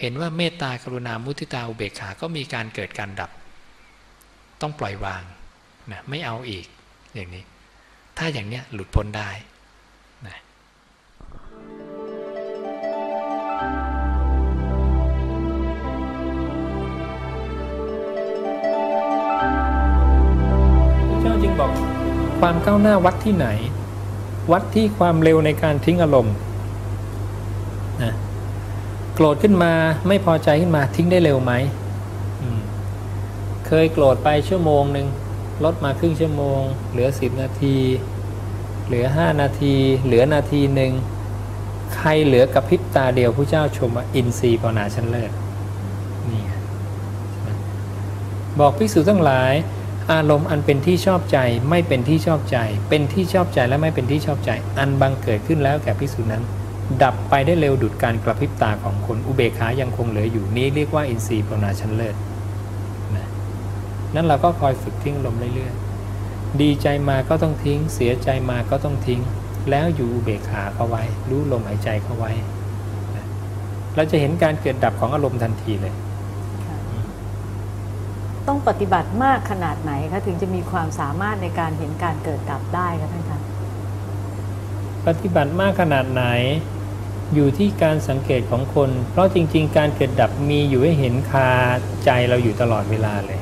เห็นว่าเมตตากรุณามุทิตาอุเบกขาก็มีการเกิดการดับ ต้องปล่อยวางนะไม่เอาอีกอย่างนี้ ถ้าอย่างเนี้ยหลุดพ้นได้ ความก้าวหน้าวัดที่ไหน วัดที่ความเร็วในการทิ้งอารมณ์นะโกรธขึ้นมาไม่พอใจขึ้นมาทิ้งได้เร็วไหมมเคยโกรธไปชั่วโมงหนึ่งลดมาครึ่งชั่วโมง เหลือสิบนาที เหลือห้านาที เหลือนาทีหนึ่งใครเหลือกับพริบตาเดียวผู้เจ้าชมว่าอินทรีย์ภาวนาชั้นเลิศนี่บอกภิกษุทั้งหลาย อารมณ์อันเป็นที่ชอบใจไม่เป็นที่ชอบใจ เป็นที่ชอบใจและไม่เป็นที่ชอบใจ อันบังเกิดขึ้นแล้วแก่ภิกษุนั้น ดับไปได้เร็วดุดการกระพริบตาของคนอุเบกขายังคงเหลืออยู่นี้เรียกว่าอินทรีย์ภาวนาชั้นเลิศนะนั่นเราก็คอยฝึกทิ้งลมเรื่อยๆดีใจมาก็ต้องทิ้ง เสียใจมาก็ต้องทิ้ง แล้วอยู่อุเบกขาเข้าไว้ รู้ลมหายใจเข้าไว้นะเราจะเห็นการเกิดดับของอารมณ์ทันทีเลย ต้องปฏิบัติมากขนาดไหนคะถึงจะมีความสามารถในการเห็นการเกิดดับได้คะท่านคะปฏิบัติมากขนาดไหน อยู่ที่การสังเกตของคน เพราะจริง ๆ การเกิดดับมีอยู่ให้เห็นคาใจเราอยู่ตลอดเวลาเลย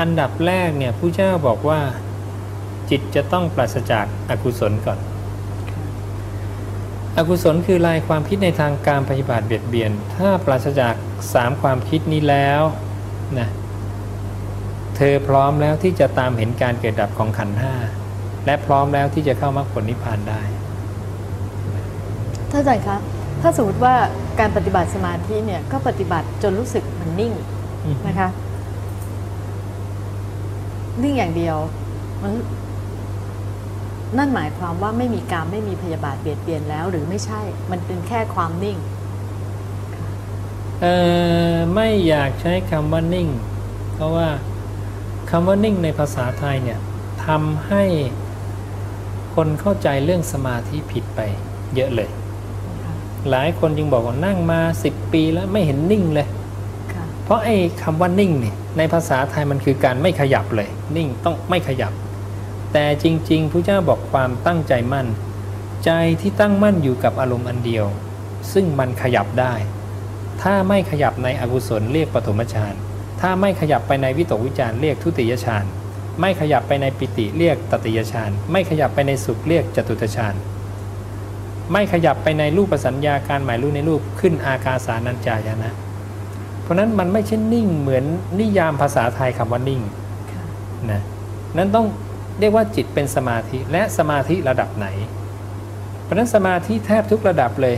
อันดับแรกเนี่ยผู้เจ้าบอกว่า จิตจะต้องปราศจากอากุศลก่อน อกุศลคือลายความคิดในทางการปฏิบัติเบียดเบียน ถ้าปราศจากสามความคิดนี้แล้วนะเธอพร้อมแล้วที่จะตามเห็นการเกิดดับของขันธ์ห้าและพร้อมแล้วที่จะเข้ามรรคผลนิพพานได้ท่านอาจารย์คะถ้าสมมติว่าการปฏิบัติสมาธิเนี่ยก็ปฏิบัติจนรู้สึกมันนิ่งนะคะนิ่งอย่างเดียวมัน นั่นหมายความว่าไม่มีการไม่มีพยาบาทเบียดเบียนแล้วหรือไม่ใช่ มันเป็นแค่ความนิ่งเออไม่อยากใช้คำว่านิ่ง เพราะว่าคำว่านิ่งในภาษาไทยเนี่ยทำให้คนเข้าใจเรื่องสมาธิผิดไปเยอะเลย หลายคนจึงบอกว่านั่งมา10ปีแล้วไม่เห็นนิ่งเลยค่ะเพราะไอ้คำว่านิ่งเนี่ยในภาษาไทยมันคือการไม่ขยับเลย นิ่งต้องไม่ขยับ แต่จริงๆพระเจ้าบอกความตั้งใจมั่น ใจที่ตั้งมั่นอยู่กับอารมณ์อันเดียว ซึ่งมันขยับได้ ถ้าไม่ขยับในอกุศลเรียกปฐมฌานถ้าไม่ขยับไปในวิตกวิจารเรียกทุติยฌานไม่ขยับไปในปิติเรียกตติยฌานไม่ขยับไปในสุขเรียกจตุตฌานไม่ขยับไปในรูปสัญญาการหมายรู้ในรูปขึ้นอากาสานัญจายนะ เพราะฉะนั้นมันไม่ใช่นิ่งเหมือนนิยามภาษาไทยคำว่านิ่งค่ะนะนั้นต้อง เรียกว่าจิตเป็นสมาธิและสมาธิระดับไหน เพราะฉะนั้นสมาธิแทบทุกระดับเลย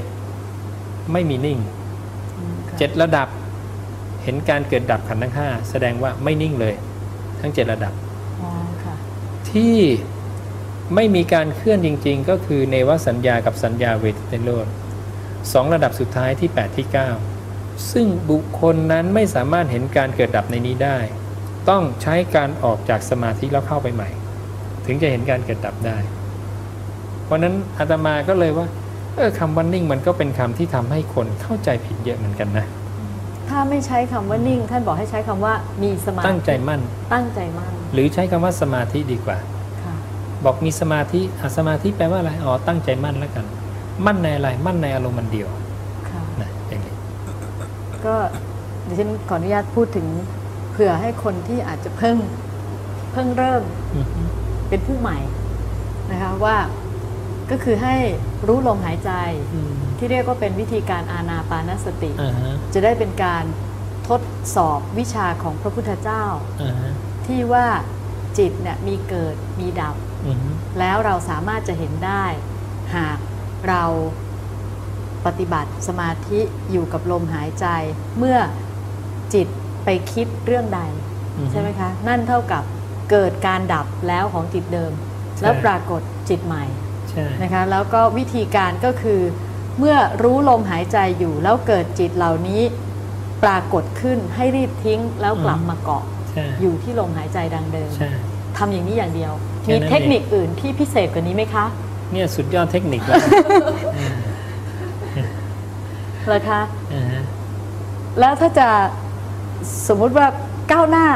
ไม่มีนิ่งอืมค่ะเจ็ดระดับเห็นการเกิดดับขันธ์ทั้งห้าแสดงว่าไม่นิ่งเลย ทั้งเจ็ดระดับอ๋อค่ะที่ไม่มีการเคลื่อนจริง ๆ ก็คือเนวสัญญากับสัญญาเวทเตโลดสองระดับสุดท้ายที่ 8 ที่ 9 ซึ่งบุคคลนั้นไม่สามารถเห็นการเกิดดับในนี้ได้ ต้องใช้การออกจากสมาธิแล้วเข้าไปใหม่ ถึงจะเห็นการเกิดดับได้ เพราะฉะนั้นอาตมาก็เลยว่าเออคำว่านิ่งมันก็เป็นคำที่ทำให้คนเข้าใจผิดเยอะเหมือนกันนะ ถ้าไม่ใช้คำว่านิ่ง ท่านบอกให้ใช้คำว่ามีสมาธิตั้งใจมั่น ตั้งใจมั่น หรือใช้คำว่าสมาธิดีกว่าค่ะบอกมีสมาธิอะสมาธิแปลว่าอะไรอ๋อตั้งใจมั่นแล้วกัน มั่นในอะไรมั่นในอารมณ์มันเดียวค่ะนะอย่างนี้ก็ดิฉันขออนุญาตพูดถึงเผื่อให้คนที่อาจจะเพิ่งเพิ่งเริ่มอือฮึ เป็นผู้ใหม่นะคะว่าก็คือให้รู้ลมหายใจอืมที่เรียกว่าเป็นวิธีการอานาปานสติอ่าฮะจะได้เป็นการทดสอบวิชาของพระพุทธเจ้าอ่าฮะที่ว่าจิตเนี่ยมีเกิดมีดับอือฮึแล้วเราสามารถจะเห็นได้ หากเราปฏิบัติสมาธิอยู่กับลมหายใจ เมื่อจิตไปคิดเรื่องใดอือฮึใช่ไหมคะ นั่นเท่ากับ เกิดการดับแล้วของจิตเดิมใช่แล้วปรากฏจิตใหม่ใช่นะคะแล้วก็วิธีการก็คือเมื่อรู้ลมหายใจอยู่แล้วเกิดจิตเหล่านี้ปรากฏขึ้นให้รีบทิ้งแล้วกลับมาเกาะใช่อยู่ที่ลมหายใจดังเดิมใช่ทำอย่างนี้อย่างเดียวแค่มีนั้นเทคนิคอื่นที่พิเศษกว่านี้ไหมคะ เนี่ยสุดยอดเทคนิคแล้วเหรอคะอ่าฮะแล้วถ้าจะสมมุติว่าก้าวหน้า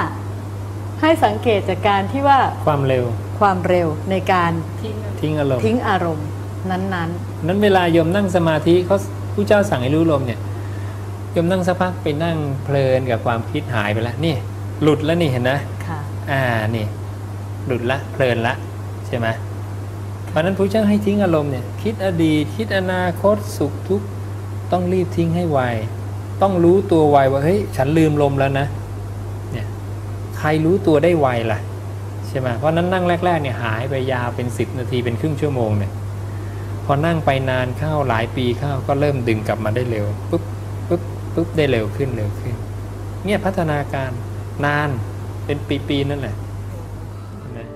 ให้สังเกตจากการที่ว่าความเร็วความเร็วในการทิ้งอารมณ์ทิ้งอารมณ์นั้นนั้นเวลาโยมนั่งสมาธิเขาผู้เจ้าสั่งให้รู้ลมเนี่ยโยมนั่งสักพักไปนั่งเพลินกับความคิดหายไปแล้วนี่หลุดแล้วนี่เห็นนะๆค่ะอ่านี่ หลุดละเพลินละใช่ไหมเพราะฉะนั้นพระเจ้าให้ทิ้งอารมณ์เนี่ยคิดอดีตคิดอนาคตสุขทุกข์ต้องรีบทิ้งให้ไวต้องรู้ตัวไวว่าเฮ้ยฉันลืมลมแล้วนะเนี่ยใครรู้ตัวได้ไวล่ะใช่ไหมเพราะนั้นนั่งแรกๆเนี่ยหายไปยาวเป็นสิบนาทีเป็นครึ่งชั่วโมงเนี่ยพอนั่งไปนานเข้าหลายปีเข้าก็เริ่มดึงกลับมาได้เร็วปุ๊บปุ๊บปุ๊บได้เร็วขึ้นเร็วขึ้น เนี่ยพัฒนาการนานเป็นปีๆนั่นแหละนะ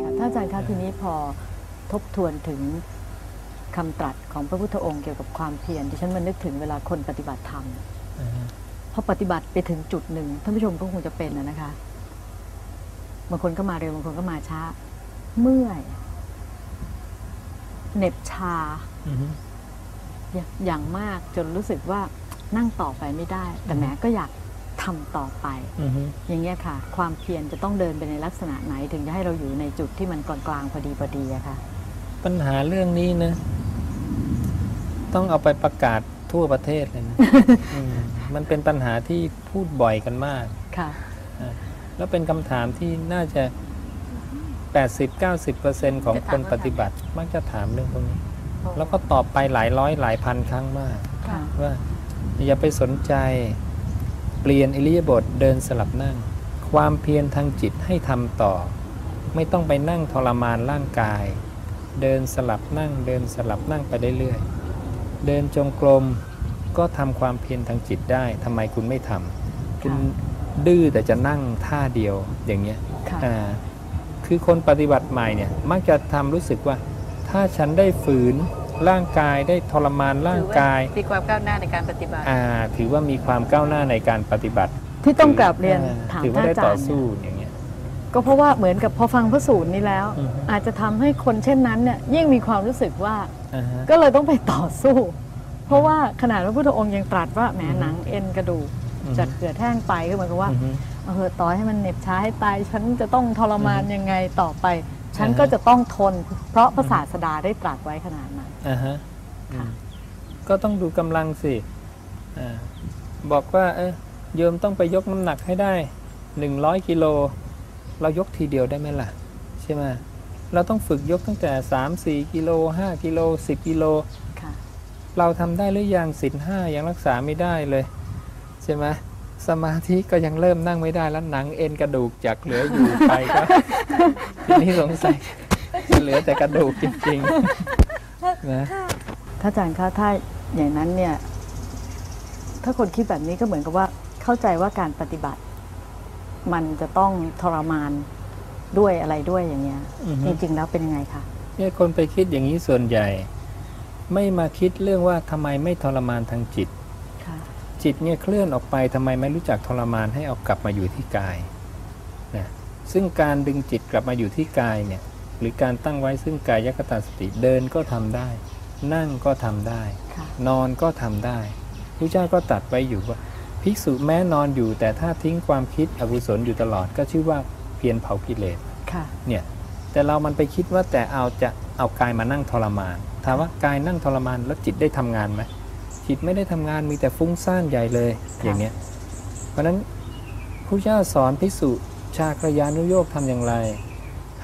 ค่ะท่าอาจารย์คะทีนี้พอทบทวนถึง คำตรัสของพระพุทธองค์เกี่ยวกับความเพียรดิฉันมันนึกถึงเวลาคนปฏิบัติธรรมอ่าฮะพอปฏิบัติไปถึงจุดหนึ่งท่านผู้ชมก็คงจะเป็นนะนะคะบางคนก็มาเร็วบางคนก็มาช้า เมื่อยเหน็บชาอือฮึอย่างอย่างมากจนรู้สึกว่านั่งต่อไปไม่ได้ แต่แหม้ก็อยากทำต่อไปอือฮึอย่างเงี้ยค่ะ ความเพียรจะต้องเดินไปในลักษณะไหน ถึงจะให้เราอยู่ในจุดที่มันกลางๆพอดีพอดีอะค่ะ ปัญหาเรื่องนี้นะ ต้องเอาไปประกาศทั่วประเทศเลยนะอืมมันเป็นปัญหาที่พูดบ่อยกันมากค่ะแล้วเป็นคำถามที่น่าจะ 80-90%ของคนปฏิบัติ มักจะถามเรื่องพวกนี้ แล้วก็ตอบไปหลายร้อยหลายพันครั้งมากค่ะว่าอย่าไปสนใจเปลี่ยนอิริยาบถเดินสลับนั่ง ความเพียรทางจิตให้ทำต่อ ไม่ต้องไปนั่งทรมานร่างกาย เดินสลับนั่งเดินสลับนั่งไปเรื่อยๆ เดินจงกรมก็ทำความเพียรทางจิตได้ทำไมคุณไม่ทำคุณดื้อแต่จะนั่งท่าเดียวอย่างเงี้ยค่ะอ่าคือคนปฏิบัติใหม่เนี่ยมักจะทำรู้สึกว่า ถ้าฉันได้ฝืนร่างกายได้ทรมานร่างกายมีความก้าวหน้าในการปฏิบัติอ่าถือว่ามีความก้าวหน้าในการปฏิบัติ ที่ต้องกลับเรียนอ่าถามถือว่าท่านได้อาจาต่อรย์สู้อย่างเงี้ย ก็เพราะว่าเหมือนกับพอฟังพระสูตรนี้แล้วอือฮึอาจจะทำให้คนเช่นนั้นเนี่ยยิ่งมีความรู้สึกว่าอ่าฮะก็เลยต้องไปต่อสู้ เพราะว่าขนาดพระพุทธองค์ยังตรัสว่าแหมหนังเอ็นกระดูกอือฮึจะเกิดแห้งไปก็เหมือนกับว่าอือฮึเออต่อให้มันเหน็บช้าให้ตาย ฉันจะต้องทรมานยังไงต่อไป ฉันอ่าฮะก็จะต้องทน เพราะพระศาสดาได้ตรัสไว้ขนาดนั้นอ่าฮะค่ะอืมก็ต้องดูกำลังสิอ่าบอกว่าเออโยมต้องไปยกน้ำหนักให้ได้หนึ่งร้อยกิโล เรายกทีเดียวได้ไหมล่ะ ใช่ไหมเราต้องฝึกยกตั้งแต่ 3 4 กิโล 5 กิโล 10 กิโลค่ะเราทำได้หรือยังสินห้ายังรักษาไม่ได้เลย ใช่ไหมสมาธิก็ยังเริ่มนั่งไม่ได้แล้วหนังเอ็นกระดูกจากเหลืออยู่ไปก็ทีนี้สงสัยจะเหลือแต่กระดูกจริงๆนะถ้าอาจารย์คะถ้าอย่างนั้นเนี่ย ถ้าคนคิดแบบนี้ก็เหมือนกับว่าเข้าใจว่าการปฏิบัติ มันจะต้องทรมานด้วยอะไรด้วยอย่างเงี้ยอือฮึจริงๆแล้วเป็นยังไงคะเนี่ยคนไปคิดอย่างนี้ส่วนใหญ่ ไม่มาคิดเรื่องว่าทำไมไม่ทรมานทางจิตค่ะจิตเนี่ยเคลื่อนออกไปทำไมไม่รู้จักทรมานให้เอากลับมาอยู่ที่กายนะซึ่งการดึงจิตกลับมาอยู่ที่กายเนี่ยหรือการตั้งไว้ซึ่งกายคตาสติเดินก็ทำได้ นั่งก็ทำได้ค่ะนอนก็ทำได้พระเจ้าก็ตรัดไว้อยู่ว่า ภิกษุแม้นอนอยู่ แต่ถ้าทิ้งความคิดอกุศลอยู่ตลอดก็ชื่อว่าเพียรเผากิเลสค่ะเนี่ยแต่เรามันไปคิดว่าแต่เอาจะเอากายมานั่งทรมาน ถามว่ากายนั่งทรมานแล้วจิตได้ทำงานไหมจิตไม่ได้ทำงานมีแต่ฟุ้งซ่านใหญ่เลยค่ะอย่างเนี้ยเพราะฉะนั้นพระเจ้าสอนภิกษุชาครยานุโยกทำอย่างไร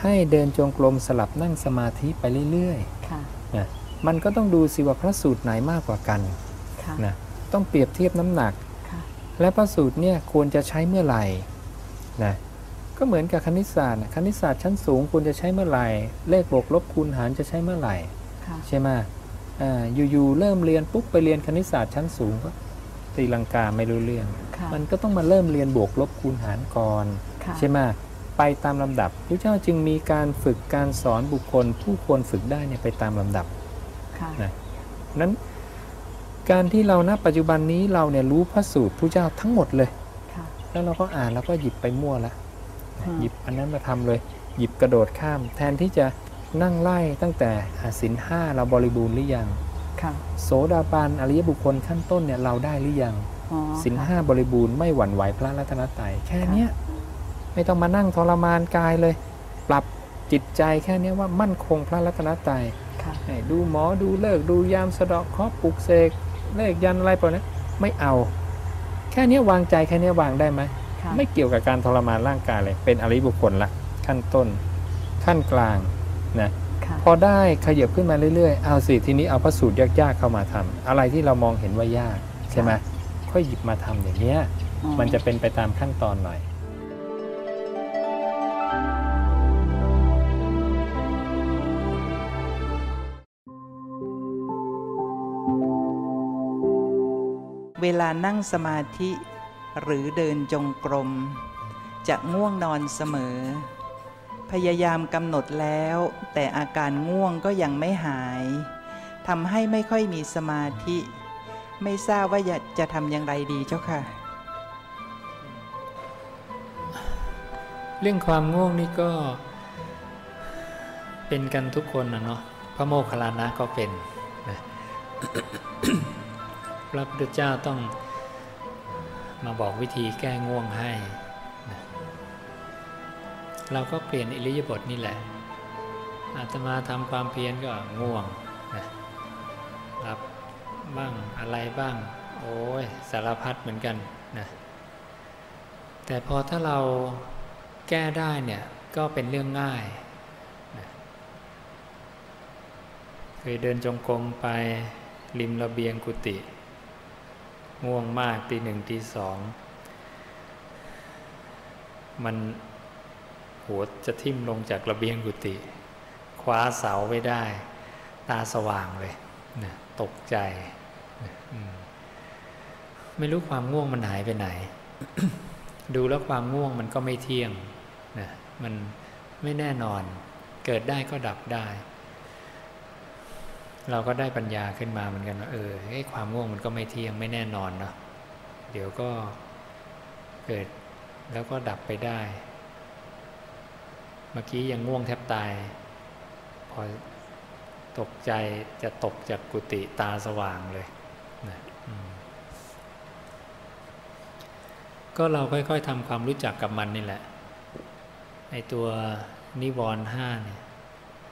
ให้เดินจงกรมสลับนั่งสมาธิไปเรื่อยค่ะๆนะมันก็ต้องดูสิว่าพระสูตรไหนมากกว่ากันค่ะนะต้องเปรียบเทียบน้ำหนักค่ะ และพระสูตรเนี่ยควรจะใช้เมื่อไหร่นะก็เหมือนกับคณิตศาสตร์นะคณิตศาสตร์ชั้นสูงควรจะใช้เมื่อไหร่ เลขบวกลบคูณหารจะใช้เมื่อไหร่ค่ะใช่ไหมอ่าอยู่ๆเริ่มเรียนปุ๊บไปเรียนคณิตศาสตร์ชั้นสูงก็ตีลังกาไม่รู้เรื่องค่ะมันก็ต้องมาเริ่มเรียนบวกลบคูณหารก่อนค่ะใช่ไหมไปตามลำดับพระเจ้าจึงมีการฝึกการสอนบุคคลผู้ควรฝึกได้เนี่ยไปตามลำดับค่ะนะนั้น การที่เราณปัจจุบันนี้เราเนี่ยรู้พระสูตรพระเจ้าทั้งหมดเลยค่ะแล้วเราก็อ่านแล้วก็หยิบไปมั่วละอืมหยิบอันนั้นมาทำเลย หยิบกระโดดข้าม แทนที่จะนั่งไล่ตั้งแต่สินห้าเราบริบูรณ์หรือยังค่ะโสดาบันอริยบุคคลขั้นต้นเนี่ยเราได้หรือยังอ๋อสินค่ะห้าบริบูรณ์ไม่หวั่นไหวพระรัตนตรัยแค่เนี้ยไม่ต้องมานั่งทรมานกายเลย ปรับจิตใจแค่เนี้ยว่ามั่นคงพระรัตนตรัยค่ะให้ดูหมอดูเลิกษ์ดูยามสะเดาะเคราะห์ปลุกเสก เลขยันอะไรปะเนี้ยไม่เอา แค่เนี้ยวางใจแค่เนี้ยวางได้ไหมค่ะไม่เกี่ยวกับการทรมานร่างกายเลย เป็นอริยบุคคลละขั้นต้น ขั้นกลางนะค่ะพอได้ขยับขึ้นมาเรื่อยๆ เอาสิทีนี้เอาพระสูตรยากๆเข้ามาทำอะไรที่เรามองเห็นว่ายากใช่ไหมค่อยหยิบมาทำอย่างเนี้ยอ๋อมันจะเป็นไปตามขั้นตอนหน่อย เวลานั่งสมาธิหรือเดินจงกรม จะง่วงนอนเสมอ พยายามกำหนดแล้ว แต่อาการง่วงก็ยังไม่หายทำให้ไม่ค่อยมีสมาธิ ไม่ทราบว่าจะทำอย่างไรดีเจ้าค่ะ เรื่องความง่วงนี่ก็เป็นกันทุกคนนะเนาะพระโมคคัลลานะก็เป็นนะ พระพุทธเจ้าต้องมาบอกวิธีแก้ง่วงให้นะเราก็เปลี่ยนอิริยาบถนี่แหละ อาตมาทำความเพียรก็ง่วงนะรับบ้างอะไรบ้าง โอ้ยสารพัดเหมือนกันนะแต่พอถ้าเราแก้ได้เนี่ยก็เป็นเรื่องง่ายนะเคยเดินจงกรมไปริมระเบียงกุฏิ ง่วงมากตีหนึ่งตีสอง มันหัวจะทิ่มลงจากระเบียงกุฏิคว้าเสาไว้ได้ ตาสว่างเลยนะตกใจนะอืมไม่รู้ความง่วงมันหายไปไหน ดูแล้วความง่วงมันก็ไม่เที่ยงนะมันไม่แน่นอน เกิดได้ก็ดับได้ เราก็ได้ปัญญาขึ้นมาเหมือนกันว่าเออไอ้ความง่วงมันก็ไม่เที่ยงไม่แน่นอนเนาะเดี๋ยวก็เกิดแล้วก็ดับไปได้ เมื่อกี้ยังง่วงแทบตาย พอตกใจจะตกจากกุฏิตาสว่างเลยนะก็เราค่อยๆทำความรู้จักกับมันนี่แหละไอตัวนิวรณ์ห้าเนี่ย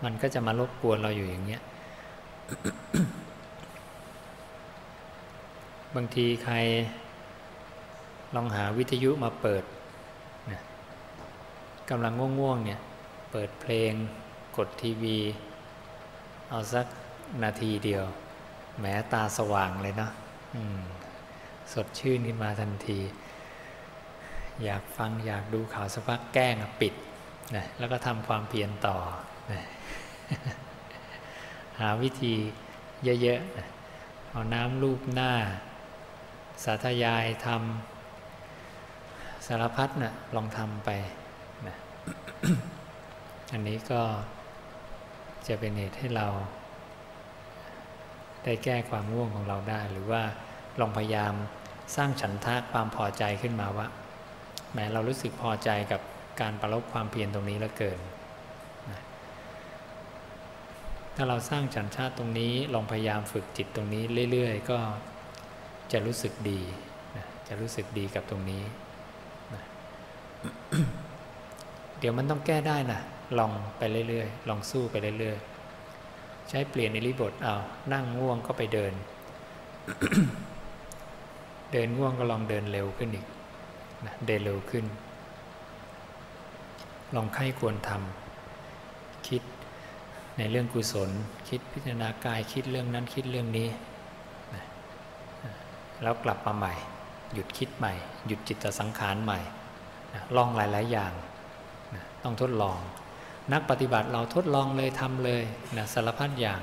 มันก็จะมารบกวนเราอยู่อย่างเงี้ย บางทีใครลองหาวิทยุมาเปิดนะกำลังง่วงๆเนี่ย เปิดเพลง กดทีวี เอาสักนาทีเดียว แม้ตาสว่างเลยเนาะสดชื่นขึ้นมาทันที อยากฟังอยากดูข่าวสักพักแกล้งปิดนะแล้วก็ทำความเพียรต่อนะ หาวิธีเยอะๆ เอาน้ำลูบหน้า สาธยายทำสารพัดนะ่ะลองทำไปนะอันนี้ก็จะเป็นเหตุให้เรา ได้แก้ความง่วงของเราได้ หรือว่าลองพยายามสร้างฉันทะความพอใจขึ้นมาว่าแหมเรารู้สึกพอใจกับการประลบความเพียรตรงนี้แล้วเกินนะ ถ้าเราสร้างฉันทะตรงนี้ลองพยายามฝึกจิตตรงนี้เรื่อยๆ ก็จะรู้สึกดีนะจะรู้สึกดีกับตรงนี้นะเดี๋ยวมันต้องแก้ได้นะลองไปเรื่อยๆ ลองสู้ไปเรื่อยๆ ใช้เปลี่ยนอิริบทเอานั่งง่วงก็ไปเดิน เดินง่วงก็ลองเดินเร็วขึ้นอีกนะเดินเร็วขึ้น ลองไข้ควรทำ ในเรื่องกุศล คิดพิจารณากายคิดเรื่องนั้นคิดเรื่องนี้แล้วกลับมาใหม่ หยุดคิดใหม่ หยุดจิตสังขารใหม่ลองหลาย ๆ อย่าง ต้องทดลอง นักปฏิบัติเราทดลองเลยทำเลยนะสารพัดอย่าง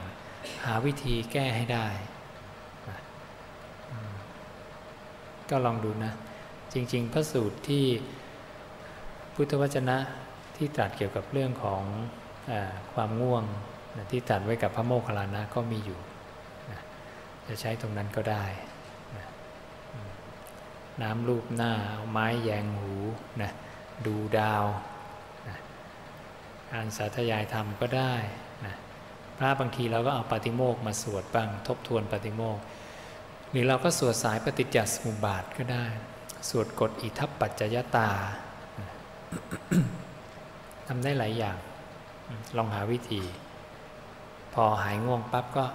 หาวิธีแก้ให้ได้ ก็ลองดูนะ จริง ๆ พระสูตรที่พุทธวจนะที่ตรัสเกี่ยวกับเรื่องของ ความง่วงนะที่ตรัสไว้กับพระโมคคัลลานะก็มีอยู่นะจะใช้ตรงนั้นก็ได้นะน้ำรูปหน้าเอาไม้แยงหูนะดูดาวนะการสาธยายธรรมก็ได้นะพระบางทีเราก็เอาปาติโมกมาสวดบ้างทบทวนปาติโมกหรือเราก็สวดสายปฏิจจสมุปบาทก็ได้ สวดกฎอิทัปปัจจยตาทำได้หลายอย่าง ลองหาวิธี พอหายง่วงปั๊บก็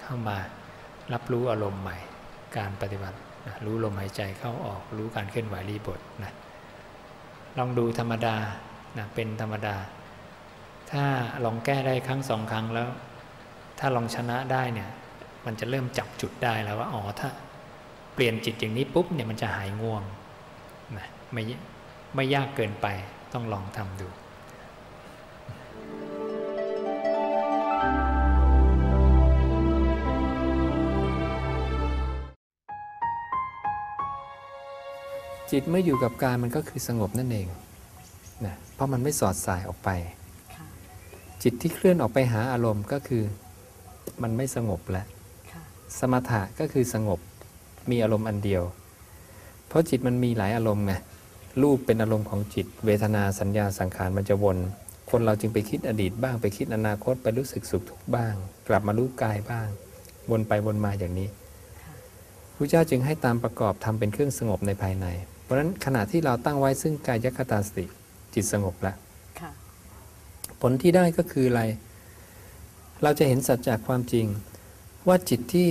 เข้ามารับรู้อารมณ์ใหม่ การปฏิบัตินะรู้ลมหายใจเข้าออกรู้การเคลื่อนไหวรีบทนะลองดูธรรมดานะเป็นธรรมดา ถ้าลองแก้ได้ครั้งสองครั้งแล้ว ถ้าลองชนะได้เนี่ยมันจะเริ่มจับจุดได้แล้วว่าอ๋อถ้าเปลี่ยนจิตอย่างนี้ปุ๊บเนี่ยมันจะหายง่วงนะไม่ไม่ยากเกินไปต้องลองทำดู จิตเมื่ออยู่กับกายมันก็คือสงบนั่นเองนะเพราะมันไม่สอดสายออกไปค่ะจิตที่เคลื่อนออกไปหาอารมณ์ก็คือมันไม่สงบแล้วค่ะสมถะก็คือสงบมีอารมณ์อันเดียว เพราะจิตมันมีหลายอารมณ์ไงรูปเป็นอารมณ์ของจิต เวทนาสัญญาสังขารมันจะวน คนเราจึงไปคิดอดีตบ้างไปคิดอนาคตไปรู้สึกสุขทุกข์บ้าง กลับมารู้กายบ้าง วนไปวนมาอย่างนี้พระเจ้าจึงให้ตามประกอบทำเป็นเครื่องสงบในภายใน เพราะฉะนั้นขณะที่เราตั้งไว้ซึ่งกายคตาสติจิตสงบแล้วค่ะผลที่ได้ก็คืออะไร เราจะเห็นสัจจากความจริง ว่าจิตที่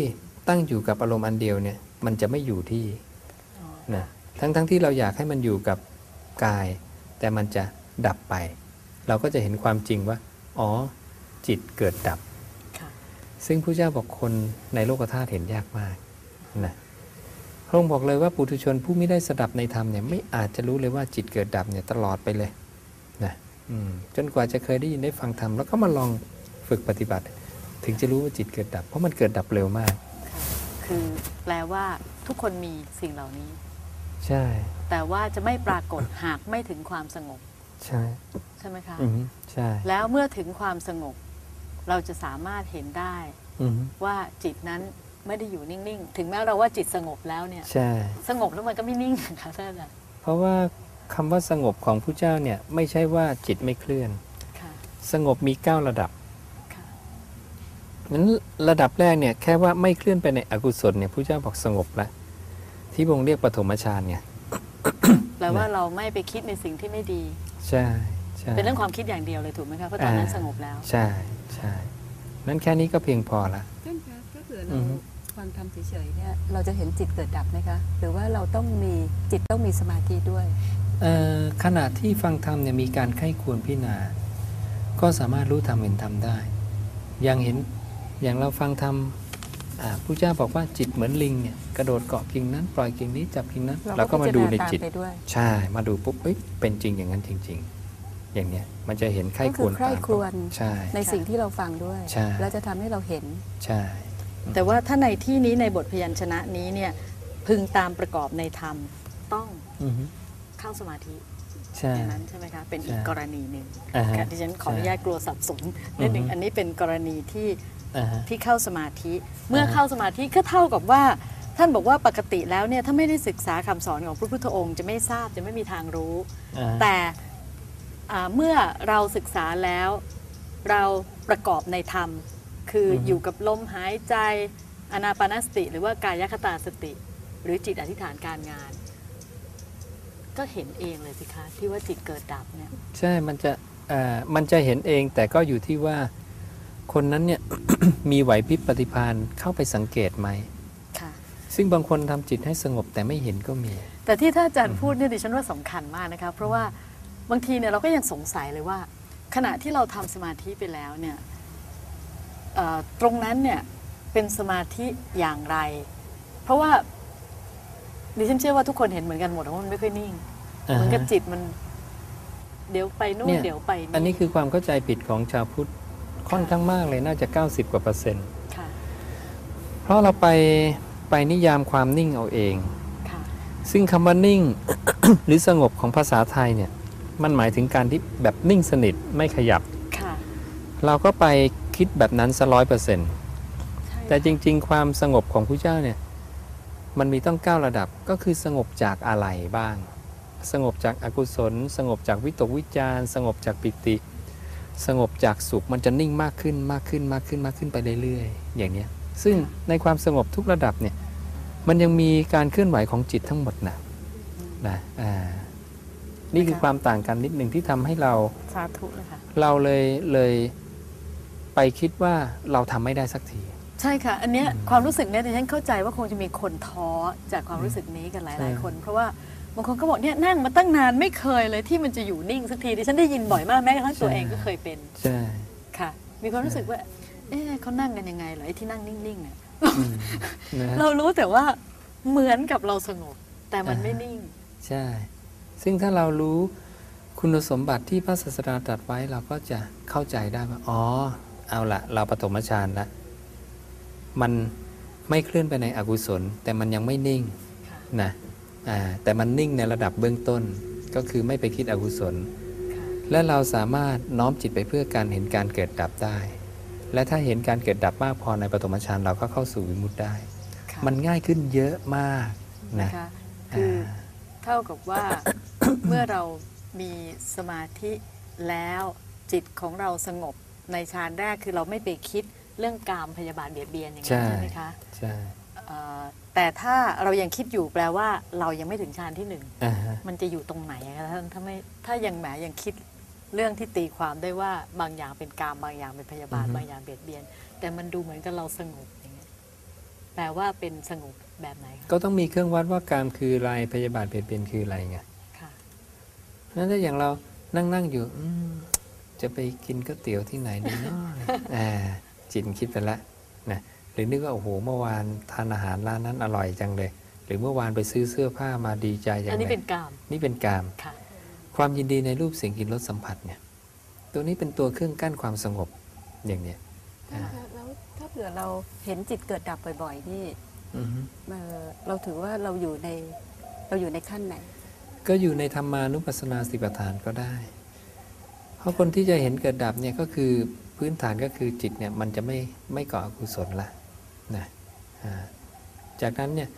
ตั้งอยู่กับอารมณ์อันเดียวเนี่ยมันจะไม่อยู่ที่อ๋อนะทั้งทั้งที่เราอยากให้มันอยู่กับกาย แต่มันจะดับไป เราก็จะเห็นความจริงว่า อ๋อ จิตเกิดดับค่ะซึ่งพระเจ้าบอกคนในโลกธาตุเห็นยากมากนะ พระองค์บอกเลยว่าปุถุชนผู้ไม่ได้สดับในธรรมเนี่ยไม่อาจจะรู้เลยว่าจิตเกิดดับเนี่ยตลอดไปเลยนะอืมจนกว่าจะเคยได้ยินได้ฟังธรรมแล้วก็มาลองฝึกปฏิบัติ ถึงจะรู้ว่าจิตเกิดดับ เพราะมันเกิดดับเร็วมาก คือแปลว่าทุกคนมีสิ่งเหล่านี้ ใช่ แต่ว่าจะไม่ปรากฏหากไม่ถึงความสงบ ใช่ ใช่ไหมคะอือฮึใช่ แล้วเมื่อถึงความสงบ เราจะสามารถเห็นได้อือฮึว่าจิตนั้น ไม่ได้อยู่นิ่งๆ ถึงแม้เราว่าจิตสงบแล้วเนี่ยใช่สงบแล้วมันก็ไม่นิ่งนะคะท่านอาจารย์เพราะว่าคำว่าสงบของผู้เจ้าเนี่ยไม่ใช่ว่าจิตไม่เคลื่อนค่ะสงบมี 9 ระดับค่ะนั้นระดับแรกเนี่ยแค่ว่าไม่เคลื่อนไปในอกุศลเนี่ยผู้เจ้าบอกสงบแล้วที่พระองค์เรียกปฐมฌานไงแปลว่าเราไม่ไปคิดในสิ่งที่ไม่ดี ใช่ใช่เป็นเรื่องความคิดอย่างเดียวเลยถูกไหมคะเพราะตอนนั้นอ่าสงบแล้ว ใช่ใช่นั้นแค่นี้ก็เพียงพอละท่านคะถ้าเผื่ออืเราอฮึ ฟังธรรมเฉยๆเนี่ยเราจะเห็นจิตเกิดดับไหมคะ หรือว่าเราต้องมีจิตต้องมีสมาธิด้วยเอ่อขณะที่ฟังธรรมเนี่ยมีการไข้ควรพิจารณา ก็สามารถรู้ธรรมเห็นธรรมได้ อย่างเห็นอย่างเราฟังธรรมอ่าผู้เจ้าบอกว่าจิตเหมือนลิงเนี่ยกระโดดเกาะกิ่งนั้นปล่อยกิ่งนี้จับกิ่งนั้นเราเราก็ก็มาดูในพิจารณาตามจิตไปด้วยใช่มาดูปุ๊บเอ้ยเป็นจริงอย่างนั้นจริง ๆ อย่างเนี้ยมันจะเห็นไข้ก็คคืวอรใคร่ตามครวญใช่ในสิ่งที่เราฟังด้วยใช่แล้วจะทำให้เราเห็นใช่ แต่ว่าถ้าในที่นี้ในบทพยัญชนะนี้เนี่ยพึงตามประกอบในธรรมต้องอือฮึเข้าสมาธิใช่ อย่างนั้นใช่ไหมคะเป็นอีกใช่กรณีหนึ่งอ่าฮะค่ะที่ฉันขออนุญาตกลัวสับสนนิดหนึ่งอือฮึ อันนี้เป็นกรณีที่อ่าฮะ ที่เข้าสมาธิ เมื่ออ่าฮะเข้าสมาธิก็เท่ากับว่า ท่านบอกว่าปกติแล้วเนี่ยถ้าไม่ได้ศึกษาคำสอนของพระพุทธองค์จะไม่ทราบจะไม่มีทางรู้ อ่าฮะ แต่อ่าเมื่อเราศึกษาแล้วเราประกอบในธรรม คือออฮึอยู่กับลมหายใจอนาปานสติ หรือว่ากายคตาสติ หรือจิตอธิษฐานการงาน ก็เห็นเองเลยสิคะที่ว่าจิตเกิดดับเนี่ยใช่มันจะอ่ามันจะเห็นเองแต่ก็อยู่ที่ว่าคนนั้นเนี่ยมีไหวพริบปฏิภาณเข้าไปสังเกตไหมค่ะซึ่งบางคนทำจิตให้สงบแต่ไม่เห็นก็มี แต่ที่ท่านอาจารย์พูดเนี่ยดิฉันว่าสำคัญมากนะคะเพราะว่าบางทีเนี่ยเราก็ยังสงสัยเลยว่า ขณะที่เราทำสมาธิไปแล้วเนี่ยเอ่อ ตรงนั้นเนี่ยเป็นสมาธิอย่างไร เพราะว่าดิฉันเชื่อว่าทุกคนเห็นเหมือนกันหมดว่ามันไม่ค่อยนิ่งเหมือนกับจิตมัน เดี๋ยวไปนู่นเนี่ยเดี๋ยวไปอันนี้คือความเข้าใจผิดของชาวพุทธค่อนข้างมากเลยน่าจะ 90 กว่าเปอร์เซ็นต์ค่ะเพราะเราไปไปนิยามความนิ่งเอาเองค่ะซึ่งคำว่านิ่งหรือสงบของภาษาไทยเนี่ย มันหมายถึงการที่แบบนิ่งสนิทไม่ขยับค่ะเราก็ไป คิดแบบนั้นซะร้อยเปอร์เซ็นต์ใช่แต่จริง ๆ ความสงบของพระเจ้าเนี่ยมันมีต้องเก้าระดับก็คือสงบจากอะไรบ้าง สงบจากอากุศล สงบจากวิตกวิจารสงบจากปิติ สงบจากสุขมันจะนิ่งมากขึ้นมากขึ้นมากขึ้นมากขึ้นไปเรื่อยๆ อย่างเนี้ยซึ่งในความสงบทุกระดับเนี่ยมันยังมีการเคลื่อนไหวของจิตทั้งหมดนะนะอ่านี่คือความต่างกันนิดหนึ่งที่ทำให้เราสาธุเลยค่ะเราเลยเลย ไปคิดว่าเราทำไม่ได้สักที ใช่ค่ะ อันเนี้ยความรู้สึกเนี้ยดิฉันเข้าใจว่าคงจะมีคนท้อจากความรู้สึกนี้กันหใช่ลาย ๆ คน เพราะว่าบางคนก็บอกเนี่ยนั่งมาตั้งนานไม่เคยเลยที่มันจะอยู่นิ่งสักทีดิฉันได้ยินบ่อยมากแม้กระทั่งตัวเองก็เคยเป็นใช่ค่ะ มีความรู้สึกว่าเอ๊ะเขานั่งกันยังไงเหรอไอ้ที่นั่งนิ่งๆเนี่ยอืมนะเรารู้แต่ว่าเหมือนกับเราสงบ แต่มันอ่าไม่นิ่ง ใช่ ซึ่งถ้าเรารู้คุณสมบัติที่พระศาสดาตรัสไว้เราก็จะเข้าใจได้ว่าอ๋อ เอาละเราปฐมฌานละมันไม่เคลื่อนไปในอกุศล แต่มันยังไม่นิ่งค่ะนะอ่าแต่มันนิ่งในระดับเบื้องต้นก็คือไม่ไปคิดอกุศลค่ะและเราสามารถน้อมจิตไปเพื่อการเห็นการเกิดดับได้ และถ้าเห็นการเกิดดับมากพอในปฐมฌานเราก็เข้าสู่วิมุตติได้ค่ะมันง่ายขึ้นเยอะมากนะนะคะคือเท่ากับว่าเมื่อเรามีสมาธิแล้วจิตของเราสงบ ในฌานแรกคือเราไม่ไปคิดเรื่องกามพยาบาทเบียดเบียนอย่างนั้นใช่ใช่ไหมคะใช่เอ่อแต่ถ้าเรายังคิดอยู่แปลว่าเรายังไม่ถึงฌานที่หนึ่งอ่าฮะ มันจะอยู่ตรงไหนอะคะท่านถ้าไม่ถ้ายังแหมยังคิดเรื่องที่ตีความได้ว่าบางอย่างเป็นกามบางอย่างเป็นพยาบาทบางอย่างเบียดเบียน แต่มันดูเหมือนกับเราสงบอย่างเงี้ยแปลว่าเป็นสงบแบบไหนคะก็ต้องมีเครื่องวัดว่ากามคืออะไรพยาบาทเปลี่ยนเปลี่ยนคืออะไรไงค่ะ นั้นถ้าอย่างเรานั่งนั่งอยู่อืม จะไปกินก๋วยเตี๋ยวที่ไหนดีเนาะอ่าจิตคิดไปแล้วนะหรือนึกว่าโอ้โหเมื่อวานทานอาหารร้านนั้นอร่อยจังเลย หรือเมื่อวานไปซื้อเสื้อผ้ามาดีใจจังอันเลนี้ยเป็นกามนี่เป็นกามค่ะความยินดีในรูปเสียงกลิ่นรสสัมผัสเนี่ยตัวนี้เป็นตัวเครื่องกั้นความสงบอย่างเนี้ยอ่าแล้วถ้าเผื่อเราเห็นจิตเกิดดับบ่อยๆนี่อือฮึเอ่อเราถือว่าเราอยู่ในเราอยู่ในขั้นไหน ก็อยู่ในธรรมานุปัสสนาสติปัฏฐานก็ได้เพ ราะคนที่จะเห็นเกิดดับเนี่ยก็คือพื้นฐานก็คือจิตเนี่ยมันจะไม่ไม่ก่ออกุศลละนะอ่าจากนั้นเนี่ย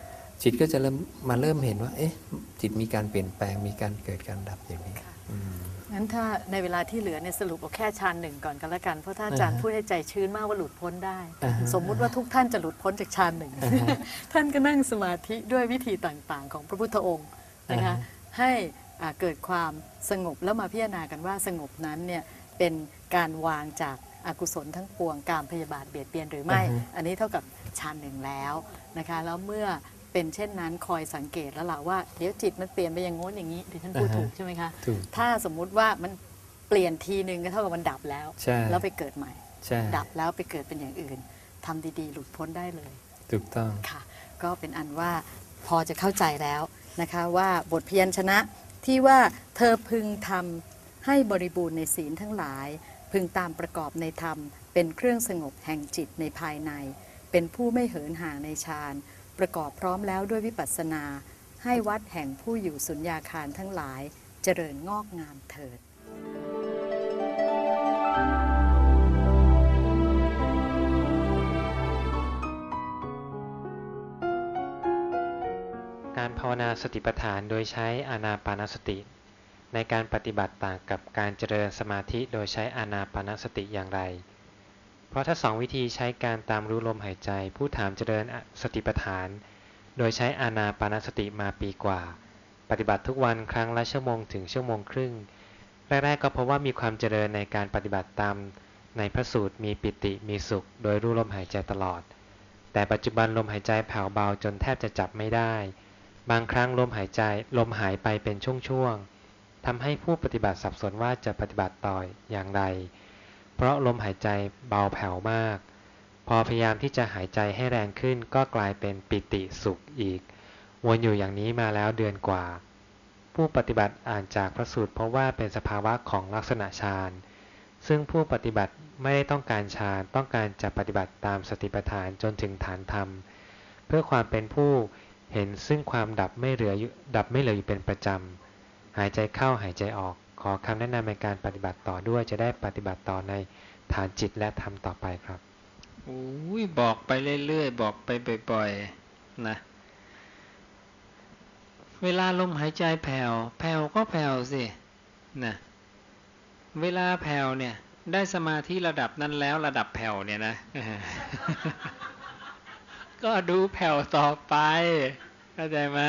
จิตก็จะเริ่มมาเริ่มเห็นว่า เอ๊ะจิตมีการเปลี่ยนแปลงมีการเกิดการดับอย่างนี้ค่ะอืมงั้นถ้าในเวลาที่เหลือเนี่ยสรุปเอาแค่ฌานหนึ่งก่อนกันละกัน เพราะถ้าอาจารย์อ่าฮะพูดให้ใจชื้นมากว่าหลุดพ้นได้อ่าฮะสมมุติว่าทุกท่านจะหลุดพ้นจากฌานหนึ่งอ่าฮะท่านก็นั่งสมาธิด้วยวิธีต่างๆ ของพระพุทธองค์นะคะอ่าฮะให้อ่า เกิดความสงบแล้วมาพิจารณากันว่าสงบนั้นเนี่ยเป็นการวางจากอากุศลทั้งปวงการพยาบาทเบียดเบียนหรือไม่ อันนี้เท่ากับฌานหนึ่งแล้วนะคะ แล้วเมื่อเป็นเช่นนั้นคอยสังเกตแล้วล่ะว่าเดี๋ยวจิตมันเปลี่ยนไปอย่างโน้นอย่างนี้ดิฉันพูดอ่าฮะถูกใช่ไหมคะถูกถ้าสมมุติว่ามันเปลี่ยนทีนึงก็เท่ากับมันดับแล้วใช่แล้วไปเกิดใหม่ใช่ดับแล้วไปเกิดเป็นอย่างอื่นทำดีๆ หลุดพ้นได้เลย ถูกต้องค่ะ ก็เป็นอันว่าพอจะเข้าใจแล้วนะคะว่าบทเพียรชนะ ที่ว่าเธอพึงทำให้บริบูรณ์ในศีลทั้งหลาย พึงตามประกอบในธรรม เป็นเครื่องสงบแห่งจิตในภายใน เป็นผู้ไม่เหินห่างในฌานประกอบพร้อมแล้วด้วยวิปัสสนา ให้วัดแห่งผู้อยู่สุญญาคารทั้งหลายเจริญงอกงามเถิด การภาวนาสติปัฏฐานโดยใช้อานาปานสติ ในการปฏิบัติต่างกับการเจริญสมาธิโดยใช้อานาปานสติอย่างไร เพราะถ้าสองวิธีใช้การตามรู้ลมหายใจ ผู้ถามเจริญสติปัฏฐาน โดยใช้อานาปานสติมาปีกว่า ปฏิบัติทุกวันครั้งละชั่วโมงถึงชั่วโมงครึ่งแรกๆก็เพราะว่ามีความเจริญในการปฏิบัติตามในพระสูตรมีปิติมีสุข โดยรู้ลมหายใจตลอด แต่ปัจจุบันลมหายใจแผ่วเบาจนแทบจะจับไม่ได้ บางครั้งลมหายใจลมหายไปเป็นช่วงๆทำให้ผู้ปฏิบัติสับสนว่าจะปฏิบัติต่ออย่างไร เพราะลมหายใจเบาแผ่วมาก พอพยายามที่จะหายใจให้แรงขึ้นก็กลายเป็นปิติสุขอีก วนอยู่อย่างนี้มาแล้วเดือนกว่า ผู้ปฏิบัติอ่านจากพระสูตรเพราะว่าเป็นสภาวะของลักษณะฌานซึ่งผู้ปฏิบัติไม่ได้ต้องการฌานต้องการจะปฏิบัติตามสติปัฏฐานจนถึงฐานธรรม เพื่อความเป็นผู้ เห็นซึ่งความดับไม่เหลืออยู่ดับไม่เหลืออยู่เป็นประจำ หายใจเข้าหายใจออก ขอคำแนะนำในการปฏิบัติต่อด้วย จะได้ปฏิบัติต่อในฐานจิตและธรรมต่อไปครับโอ้ยบอกไปเรื่อยๆบอกไปบ่อยๆนะ เวลาลมหายใจแผ่ว แผ่วก็แผ่วสินะเวลาแผ่วเนี่ย ได้สมาธิระดับนั้นแล้วระดับแผ่วเนี่ยนะ ก็ดูแผ่วต่อไป เข้าใจไหม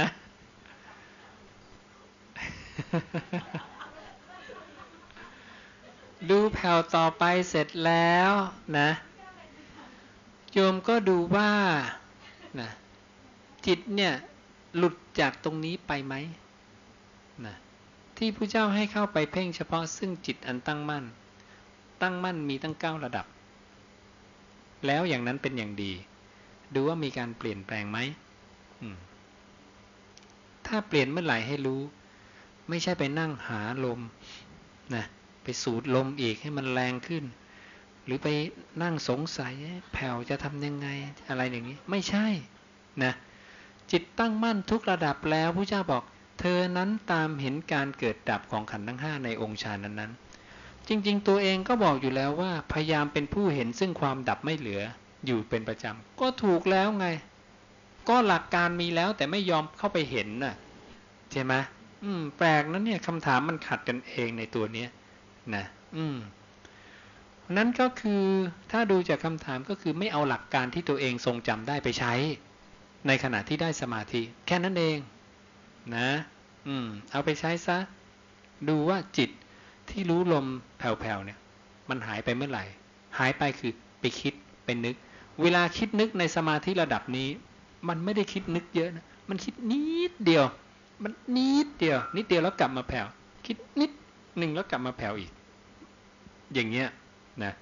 ดูแผ่วต่อไปเสร็จแล้วนะ โยมก็ดูว่านะจิตเนี่ย หลุดจากตรงนี้ไปไหมนะที่พระเจ้าให้เข้าไปเพ่งเฉพาะซึ่งจิตอันตั้งมั่น ตั้งมั่นมีตั้งเก้าระดับ แล้วอย่างนั้นเป็นอย่างดี ดูว่ามีการเปลี่ยนแปลงไหมมถ้าเปลี่ยนเมื่อไหร่ให้รู้ ไม่ใช่ไปนั่งหาลมนะไปสูดลมอีกให้มันแรงขึ้น หรือไปนั่งสงสัยแผ่วจะทำยังไงอะไรอย่างนี้ ไม่ใช่นะจิตตั้งมั่นทุกระดับแล้วพระเจ้าบอก เธอนั้นตามเห็นการเกิดดับของขันธ์ทั้งห้าในองค์ฌานนั้นๆจริง ๆ ตัวเองก็บอกอยู่แล้วว่า พยายามเป็นผู้เห็นซึ่งความดับไม่เหลือ อยู่เป็นประจำก็ถูกแล้วไง ก็หลักการมีแล้วแต่ไม่ยอมเข้าไปเห็นน่ะใช่ไหมอืม แปลกนะเนี่ยคำถามมันขัดกันเองในตัวเนี้ยนะอืมนั้นก็คือถ้าดูจากคำถามก็คือไม่เอาหลักการที่ตัวเองทรงจำได้ไปใช้ ในขณะที่ได้สมาธิ แค่นั้นเอง นะ อืม เอาไปใช้ซะ ดูว่าจิตที่รู้ลมแผ่วๆเนี่ย มันหายไปเมื่อไหร่ หายไปคือไปคิดไปนึก เวลาคิดนึกในสมาธิระดับนี้ มันไม่ได้คิดนึกเยอะนะมันคิดนิดเดียว มันนิดเดียว นิดเดียวแล้วกลับมาแผ่วคิดนิดหนึ่งแล้วกลับมาแผ่วอีก อย่างเงี้ยนะ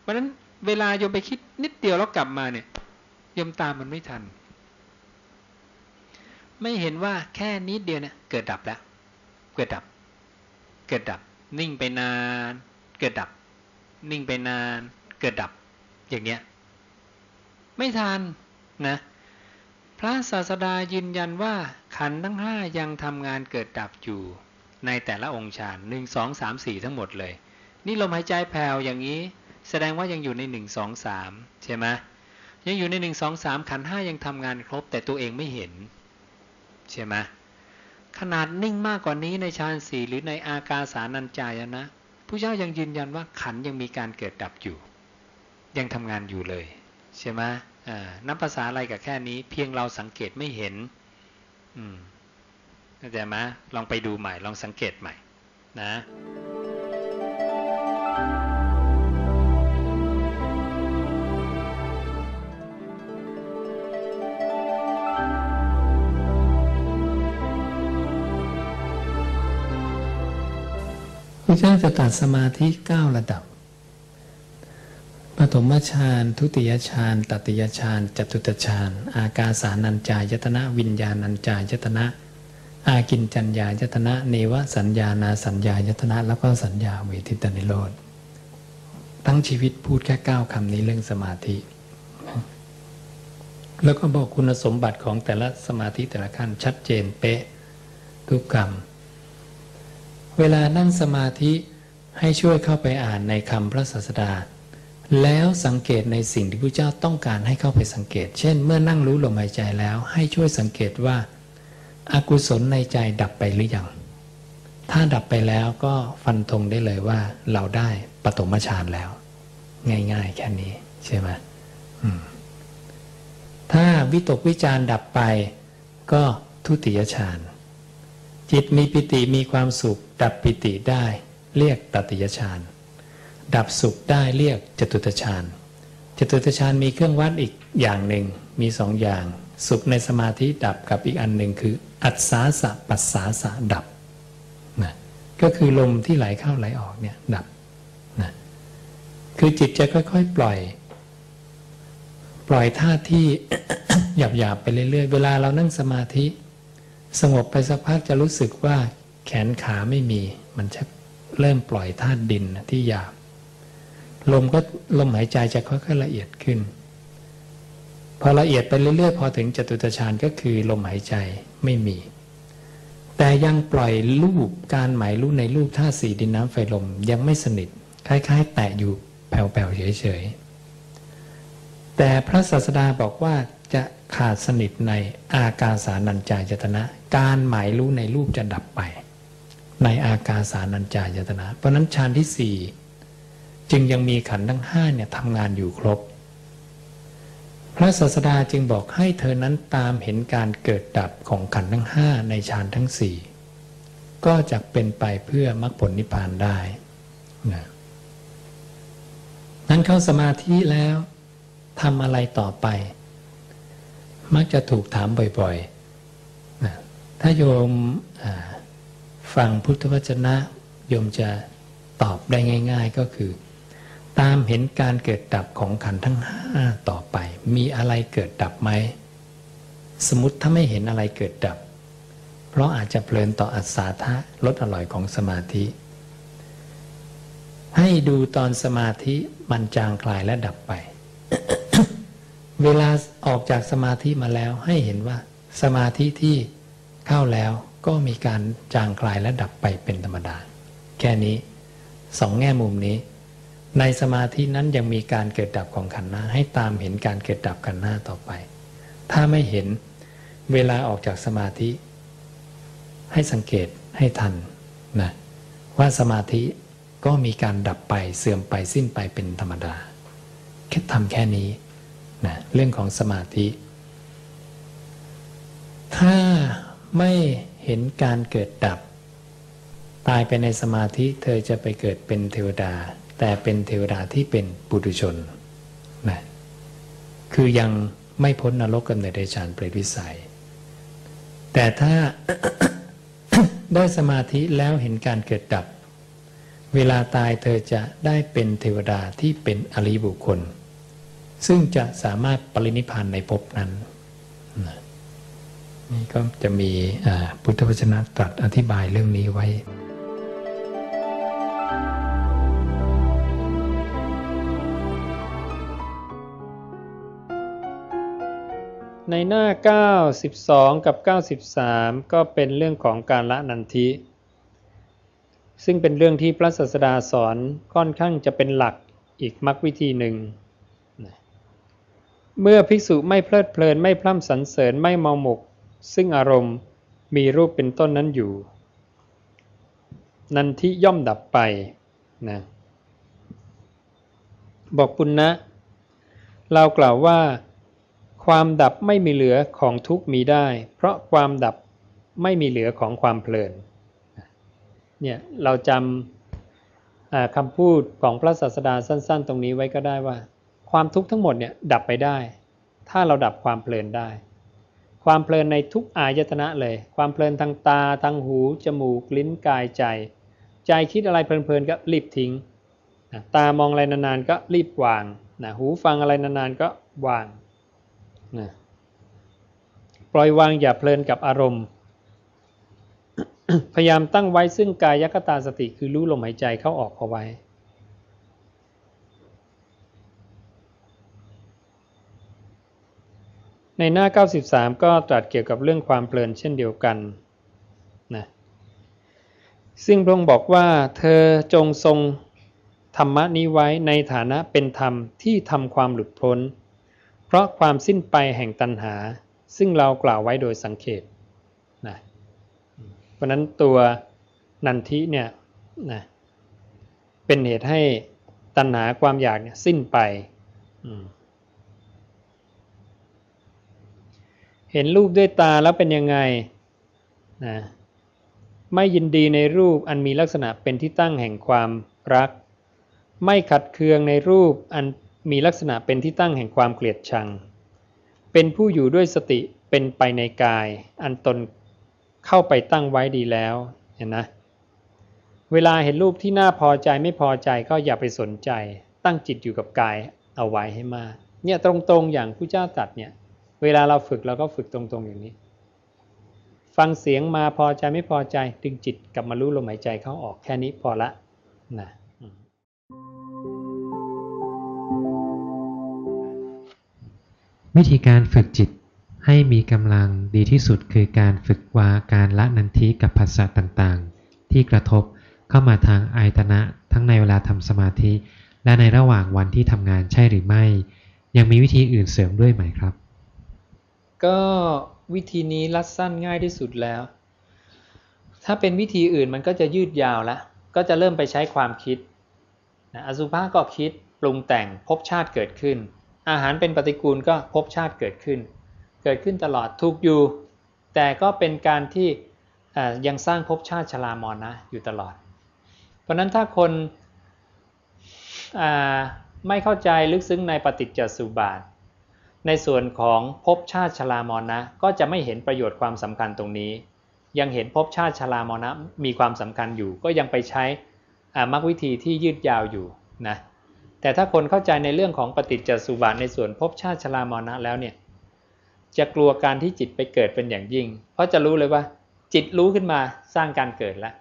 เพราะฉะนั้นเวลาโยมไปคิดนิดเดียวแล้วกลับมาเนี่ยโยมตามมันไม่ทัน ไม่เห็นว่าแค่นิดเดียวเนี่ยเกิดดับแล้ว เกิดดับ เกิดดับ นิ่งไปนาน เกิดดับ นิ่งไปนาน เกิดดับ อย่างเงี้ย ไม่ทันนะ พระศาสดายืนยันว่าขันทั้งห้ายังทำงานเกิดดับอยู่ ในแต่ละองค์ฌานหนึ่งสองสามสี่ทั้งหมดเลย นี่ลมหายใจแผ่วอย่างนี้ แสดงว่ายังอยู่ในหนึ่งสองสามใช่ไหมยังอยู่ในหนึ่งสองสามขันห้ายังทำงานครบ แต่ตัวเองไม่เห็น ใช่ไหมขนาดนิ่งมากกว่านี้ในฌานสี่หรือในอากาสานัญจายนะผู้เจ้ายังยืนยันว่าขันยังมีการเกิดดับอยู่ ยังทำงานอยู่เลย ใช่ไหม นับภาษาอะไรกับแค่นี้ เพียงเราสังเกตไม่เห็นเข้าใจไหมลองไปดูใหม่ ลองสังเกตใหม่ นะพระเจ้าจะตัดสมาธิเก้าระดับ ปฐมฌานทุติยฌานตติยฌานจตุตฌานอากาสานัญจายตนะวิญญาณัญจายตนะ อากินจัญญายตนะ เนวสัญญานาสัญญายตนะ แล้วก็สัญญาเวทิตนิโรธทั้งชีวิตพูดแค่เก้าคำนี้เรื่องสมาธิ แล้วก็บอกคุณสมบัติของแต่ละสมาธิแต่ละขั้นชัดเจนเป๊ะทุกคำเวลานั่งสมาธิให้ช่วยเข้าไปอ่านในคำพระศาสดา แล้วสังเกตในสิ่งที่พระเจ้าต้องการให้เข้าไปสังเกต เช่น เมื่อนั่งรู้ลมหายใจแล้ว ให้ช่วยสังเกตว่าอากุศลในใจดับไปหรือยัง ถ้าดับไปแล้วก็ฟันธงได้เลยว่า เราได้ปฐมฌานแล้ว ง่าย ๆ แค่นี้ใช่ไหมมถ้าวิตกวิจารดับไป ก็ทุติยฌานจิตมีปิติมีความสุข ดับปิติได้ เรียกตติยฌาน ดับสุขได้เรียกจตุตฌานจตุตฌานมีเครื่องวัดอีกอย่างหนึ่งมีสองอย่าง สุขในสมาธิดับกับอีกอันหนึ่งคือ อัศสาสะปัสสาสะดับนะก็คือลมที่ไหลเข้าไหลออกเนี่ยดับนะคือจิตจะค่อย ๆ ปล่อย ปล่อยท่าที่หยาบๆไปเรื่อยๆ เวลาเรานั่งสมาธิ สงบไปสักพักจะรู้สึกว่าแขนขาไม่มี มันจะเริ่มปล่อยธาตุดินที่หยาบ ลมก็ลมหายใจจะค่อยๆละเอียดขึ้น พอละเอียดไปเรื่อยๆ พอถึงจตุตฌานก็คือลมหายใจไม่มี แต่ยังปล่อยรูปการหมายรูปในรูปธาสี่ดินน้ำไฟลมยังไม่สนิท คล้าย ๆ แตะอยู่แผ่วๆเฉยๆ แต่พระศาสดาบอกว่าจะขาดสนิทในอากาสานัญจายตนะ การหมายรู้ในรูปจะดับไป ในอากาสานัญจายตนะ เพราะนั้นฌานที่สี่ จึงยังมีขันธ์ทั้งห้าเนี่ยทำงานอยู่ครบ พระศาสดาจึงบอกให้เธอนั้นตามเห็นการเกิดดับของขันธ์ทั้งห้าในฌานทั้งสี่ก็จะเป็นไปเพื่อมรรคผลนิพพานได้นะนั้นเข้าสมาธิแล้วทำอะไรต่อไป มักจะถูกถามบ่อยๆนะถ้าโยมฟังพุทธวจนะ โยมจะตอบได้ง่าย ๆก็คือ ตามเห็นการเกิดดับของขันทั้งห้าต่อไป มีอะไรเกิดดับไหม สมมติถ้าไม่เห็นอะไรเกิดดับ เพราะอาจจะเพลินต่ออัศาทะลดอร่อยของสมาธิ ให้ดูตอนสมาธิมันจางคลายและดับไป เวลาออกจากสมาธิมาแล้วให้เห็นว่าสมาธิที่เข้าแล้วก็มีการจางคลายและดับไปเป็นธรรมดา แค่นี้สองแง่มุมนี้ ในสมาธินั้นยังมีการเกิดดับของขันธ์หน้าให้ตามเห็นการเกิดดับขันธ์หน้าต่อไป ถ้าไม่เห็นเวลาออกจากสมาธิ ให้สังเกตให้ทันนะว่าสมาธิก็มีการดับไปเสื่อมไปสิ้นไปเป็นธรรมดา แค่ทำแค่นี้นะเรื่องของสมาธิ ถ้าไม่เห็นการเกิดดับ ตายไปในสมาธิเธอจะไปเกิดเป็นเทวดา แต่เป็นเทวดาที่เป็นปุถุชนนะคือยังไม่พ้นนรกกำเนิดในฌานเปรตวิสัย แต่ถ้าได้สมาธิแล้วเห็นการเกิดดับ เวลาตายเธอจะได้เป็นเทวดาที่เป็นอริบุคคล ซึ่งจะสามารถปรินิพานในภพนั้นนะนี่ก็จะมีพุทธวจนะตรัสอธิบายเรื่องนี้ไว้ ในหน้า 92 กับ 93 ก็เป็นเรื่องของการละนันทิ ซึ่งเป็นเรื่องที่พระศาสดาสอนค่อนข้างจะเป็นหลักอีกมรรควิธีหนึ่ง เมื่อภิกษุไม่เพลิดเพลินไม่พร่ำสรรเสริญไม่เมาหมก ซึ่งอารมณ์มีรูปเป็นต้นนั้นอยู่ นันทิย่อมดับไปนะบอกปุณณนะเรากล่าวว่า ความดับไม่มีเหลือของทุกมีได้ เพราะความดับไม่มีเหลือของความเพลินเนี่ยเราจำคำพูดของพระศาสดาสั้น ๆ ตรงนี้ไว้ก็ได้ว่า ความทุกข์ทั้งหมดเนี่ยดับไปได้ ถ้าเราดับความเพลินได้ ความเพลินในทุกอายตนะเลย ความเพลินทางตาทางหูจมูกลิ้นกายใจ ใจคิดอะไรเพลินๆก็รีบทิ้งตามองอะไรนานๆก็รีบวางหูฟังอะไรนานๆก็วาง นะปล่อยวางอย่าเพลินกับอารมณ์ พยายามตั้งไว้ซึ่งกายคตาสติคือรู้ลมหายใจเข้าออกเอาไว้ในหน้า 93 ก็ตรัสเกี่ยวกับเรื่องความเพลินเช่นเดียวกันนะซึ่งพระองค์บอกว่าเธอจงทรงธรรมะนี้ไว้ในฐานะเป็นธรรมที่ทำความหลุดพ้น เพราะความสิ้นไปแห่งตัณหา ซึ่งเรากล่าวไว้โดยสังเขตนะเพราะนั้นตัวนันทิเนี่ยนะเป็นเหตุให้ตัณหาความอยากเนี่ยสิ้นไปเห็นรูปด้วยตาแล้วเป็นยังไงนะไม่ยินดีในรูปอันมีลักษณะเป็นที่ตั้งแห่งความรัก ไม่ขัดเคืองในรูปอัน มีลักษณะเป็นที่ตั้งแห่งความเกลียดชัง เป็นผู้อยู่ด้วยสติเป็นไปในกาย อันตนเข้าไปตั้งไว้ดีแล้วเห็นนะเวลาเห็นรูปที่น่าพอใจไม่พอใจก็อย่าไปสนใจ ตั้งจิตอยู่กับกายเอาไว้ให้มากเนี่ยตรงๆอย่างผู้เจ้าตัดเนี่ยเวลาเราฝึกเราก็ฝึกตรงๆอย่างนี้ ฟังเสียงมาพอใจไม่พอใจดึงจิตกลับมารู้ลมหายใจเข้าออกแค่นี้พอละนะ วิธีการฝึกจิตให้มีกำลังดีที่สุดคือการฝึกวาการละนันทิกับภาษาต่างๆ ที่กระทบเข้ามาทางอายตนะทั้งในเวลาทำสมาธิ และในระหว่างวันที่ทำงานใช่หรือไม่ ยังมีวิธีอื่นเสริมด้วยไหมครับ ก็วิธีนี้รัดสั้นง่ายที่สุดแล้ว ถ้าเป็นวิธีอื่นมันก็จะยืดยาวล้วก็จะเริ่มไปใช้ความคิดอสุภะก็คิดปรุงแต่งพบชาติเกิดขึ้น อาหารเป็นปฏิกูลก็พบชาติเกิดขึ้น เกิดขึ้นตลอดทุกอยู่ แต่ก็เป็นการที่ยังสร้างภพชาติชรามอนนะอยู่ตลอด เพราะนั้นถ้าคนไม่เข้าใจลึกซึ้งในปฏิจจสุบาท ในส่วนของภพชาติชรามอนนะ ก็จะไม่เห็นประโยชน์ความสำคัญตรงนี้ ยังเห็นภพชาติชรามอนนะมีความสำคัญอยู่ ก็ยังไปใช้มรรควิธีที่ยืดยาวอยู่นะ แต่ถ้าคนเข้าใจในเรื่องของปฏิจจสุบาทในส่วนภพชาติชรามรณะแล้วเนี่ยจะกลัวการที่จิตไปเกิดเป็นอย่างยิ่ง เพราะจะรู้เลยว่า จิตรู้ขึ้นมาสร้างการเกิดแล้ว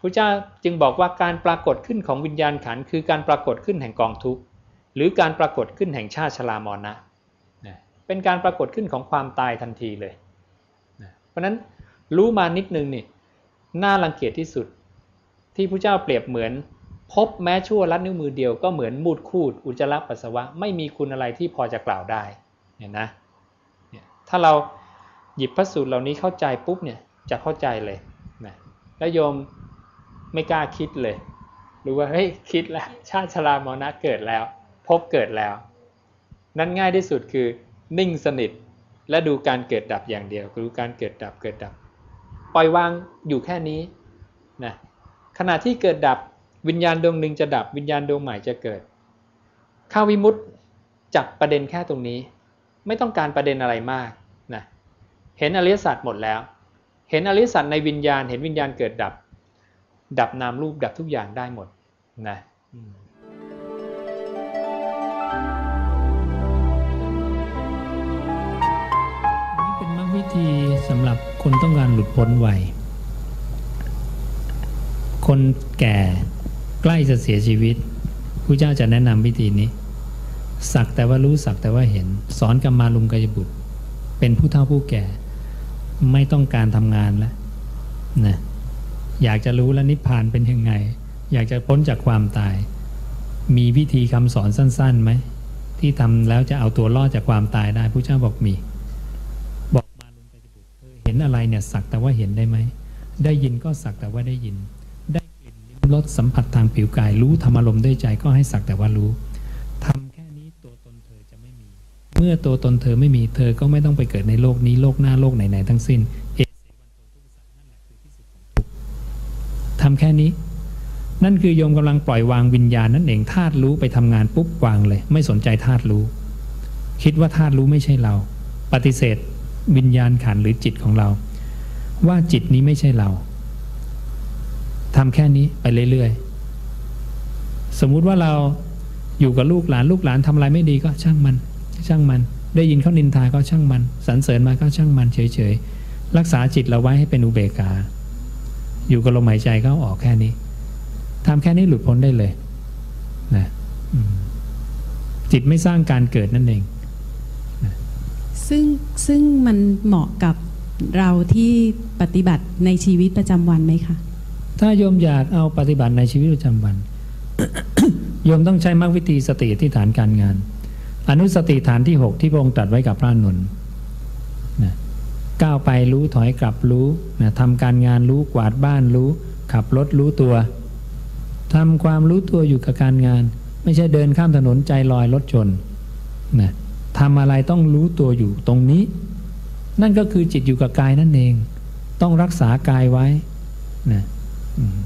พระเจ้าจึงบอกว่าการปรากฏขึ้นของวิญญาณขันคือการปรากฏขึ้นแห่งกองทุกข์หรือการปรากฏขึ้นแห่งชาติชรามรณะเป็นการปรากฏขึ้นของความตายทันทีเลย เพราะนั้นรู้มานิดนึงนี่น่ารังเกียจที่สุด ที่พระเจ้าเปรียบเหมือน พบแม้ชั่วลัดนิ้วมือเดียวก็เหมือนมูดคูดอุจจาระปัสสาวะไม่มีคุณอะไรที่พอจะกล่าวได้เห็นนะเนี่ยถ้าเราหยิบพระสูตรเหล่านี้เข้าใจปุ๊บเนี่ยจะเข้าใจเลยนะแล้วโยมไม่กล้าคิดเลยรู้ว่าเฮ้ยคิดแล้วชาติชรามรณะเกิดแล้ว พบเกิดแล้ว นั่นง่ายที่สุดคือนิ่งสนิทและดูการเกิดดับอย่างเดียวดูการเกิดดับเกิดดับ ปล่อยวางอยู่แค่นี้นะขณะที่เกิดดับ วิญญาณดวงหนึ่งจะดับวิญญาณดวงใหม่จะเกิดข้าวิมุตจับประเด็นแค่ตรงนี้ ไม่ต้องการประเด็นอะไรมากนะเห็นอริยสัจหมดแล้ว เห็นอริยสัจในวิญญาณ เห็นวิญญาณเกิดดับ ดับนามรูปดับทุกอย่างได้หมดนะนี่เป็นมรรควิธีสำหรับคนต้องการหลุดพ้นไวคนแก่ ใกล้จะเสียชีวิตพระเจ้าจะแนะนำวิธีนี้ สักแต่ว่ารู้สักแต่ว่าเห็น สอนกรรมาลุงกายบุตร เป็นผู้เฒ่าผู้แก่ ไม่ต้องการทำงานแล้วนะอยากจะรู้แล้วนิพพานเป็นยังไง อยากจะพ้นจากความตาย มีวิธีคำสอนสั้นๆไหมที่ทำแล้วจะเอาตัวรอดจากความตายได้พระเจ้าบอกมี บอกมาลุนไปบุตรเห็นอะไรเนี่ยสักแต่ว่าเห็นได้ไหมได้ยินก็สักแต่ว่าได้ยิน รสสัมผัสทางผิวกาย รู้ธรรมอารมด้วยใจก็ให้สักแต่ว่ารู้ทำแค่นี้ตัวตนเธอจะไม่มี เมื่อตัวตนเธอไม่มีเธอก็ไม่ต้องไปเกิดในโลกนี้โลกหน้าโลกไหนๆทั้งสิ้นเอเสวันโตทุกสัตว์นั่นแหละคือที่สุดของทุกทำแค่นี้ นั่นคือโยมกำลังปล่อยวางวิญญาณนั่นเองธาตุรู้ไปทำงานปุ๊บวางเลย ไม่สนใจธาตุรู้ คิดว่าธาตุรู้ไม่ใช่เรา ปฏิเสธวิญญาณขันหรือจิตของเรา ว่าจิตนี้ไม่ใช่เรา ทำแค่นี้ไปเรื่อยๆ สมมุติว่าเราอยู่กับลูกหลานลูกหลานทำอะไรไม่ดีก็ช่างมัน ช่างมัน ได้ยินเขานินทาก็ช่างมันสรรเสริญมาก็ช่างมันเฉยๆ รักษาจิตเราไว้ให้เป็นอุเบกขาอยู่กับลมหายใจก็ออกแค่นี้ทำแค่นี้หลุดพ้นได้เลยนะจิตไม่สร้างการเกิดนั่นเองซึ่งซึ่งมันเหมาะกับเราที่ปฏิบัติในชีวิตประจำวันไหมคะ ถ้าโยมอยากเอาปฏิบัติในชีวิตประจำวัน โยมต้องใช้มรรควิธีสติที่ฐานการงาน อนุสติฐานที่ 6 ที่พระองค์ตรัสไว้กับพระนนท์นะก้าวไปรู้ถอยกลับรู้นะทำการงานรู้กวาดบ้านรู้ ขับรถรู้ตัวทำความรู้ตัวอยู่กับการงาน ไม่ใช่เดินข้ามถนนใจลอยรถชนนะทำอะไรต้องรู้ตัวอยู่ตรงนี้ นั่นก็คือจิตอยู่กับกายนั่นเอง ต้องรักษากายไว้นะ อืม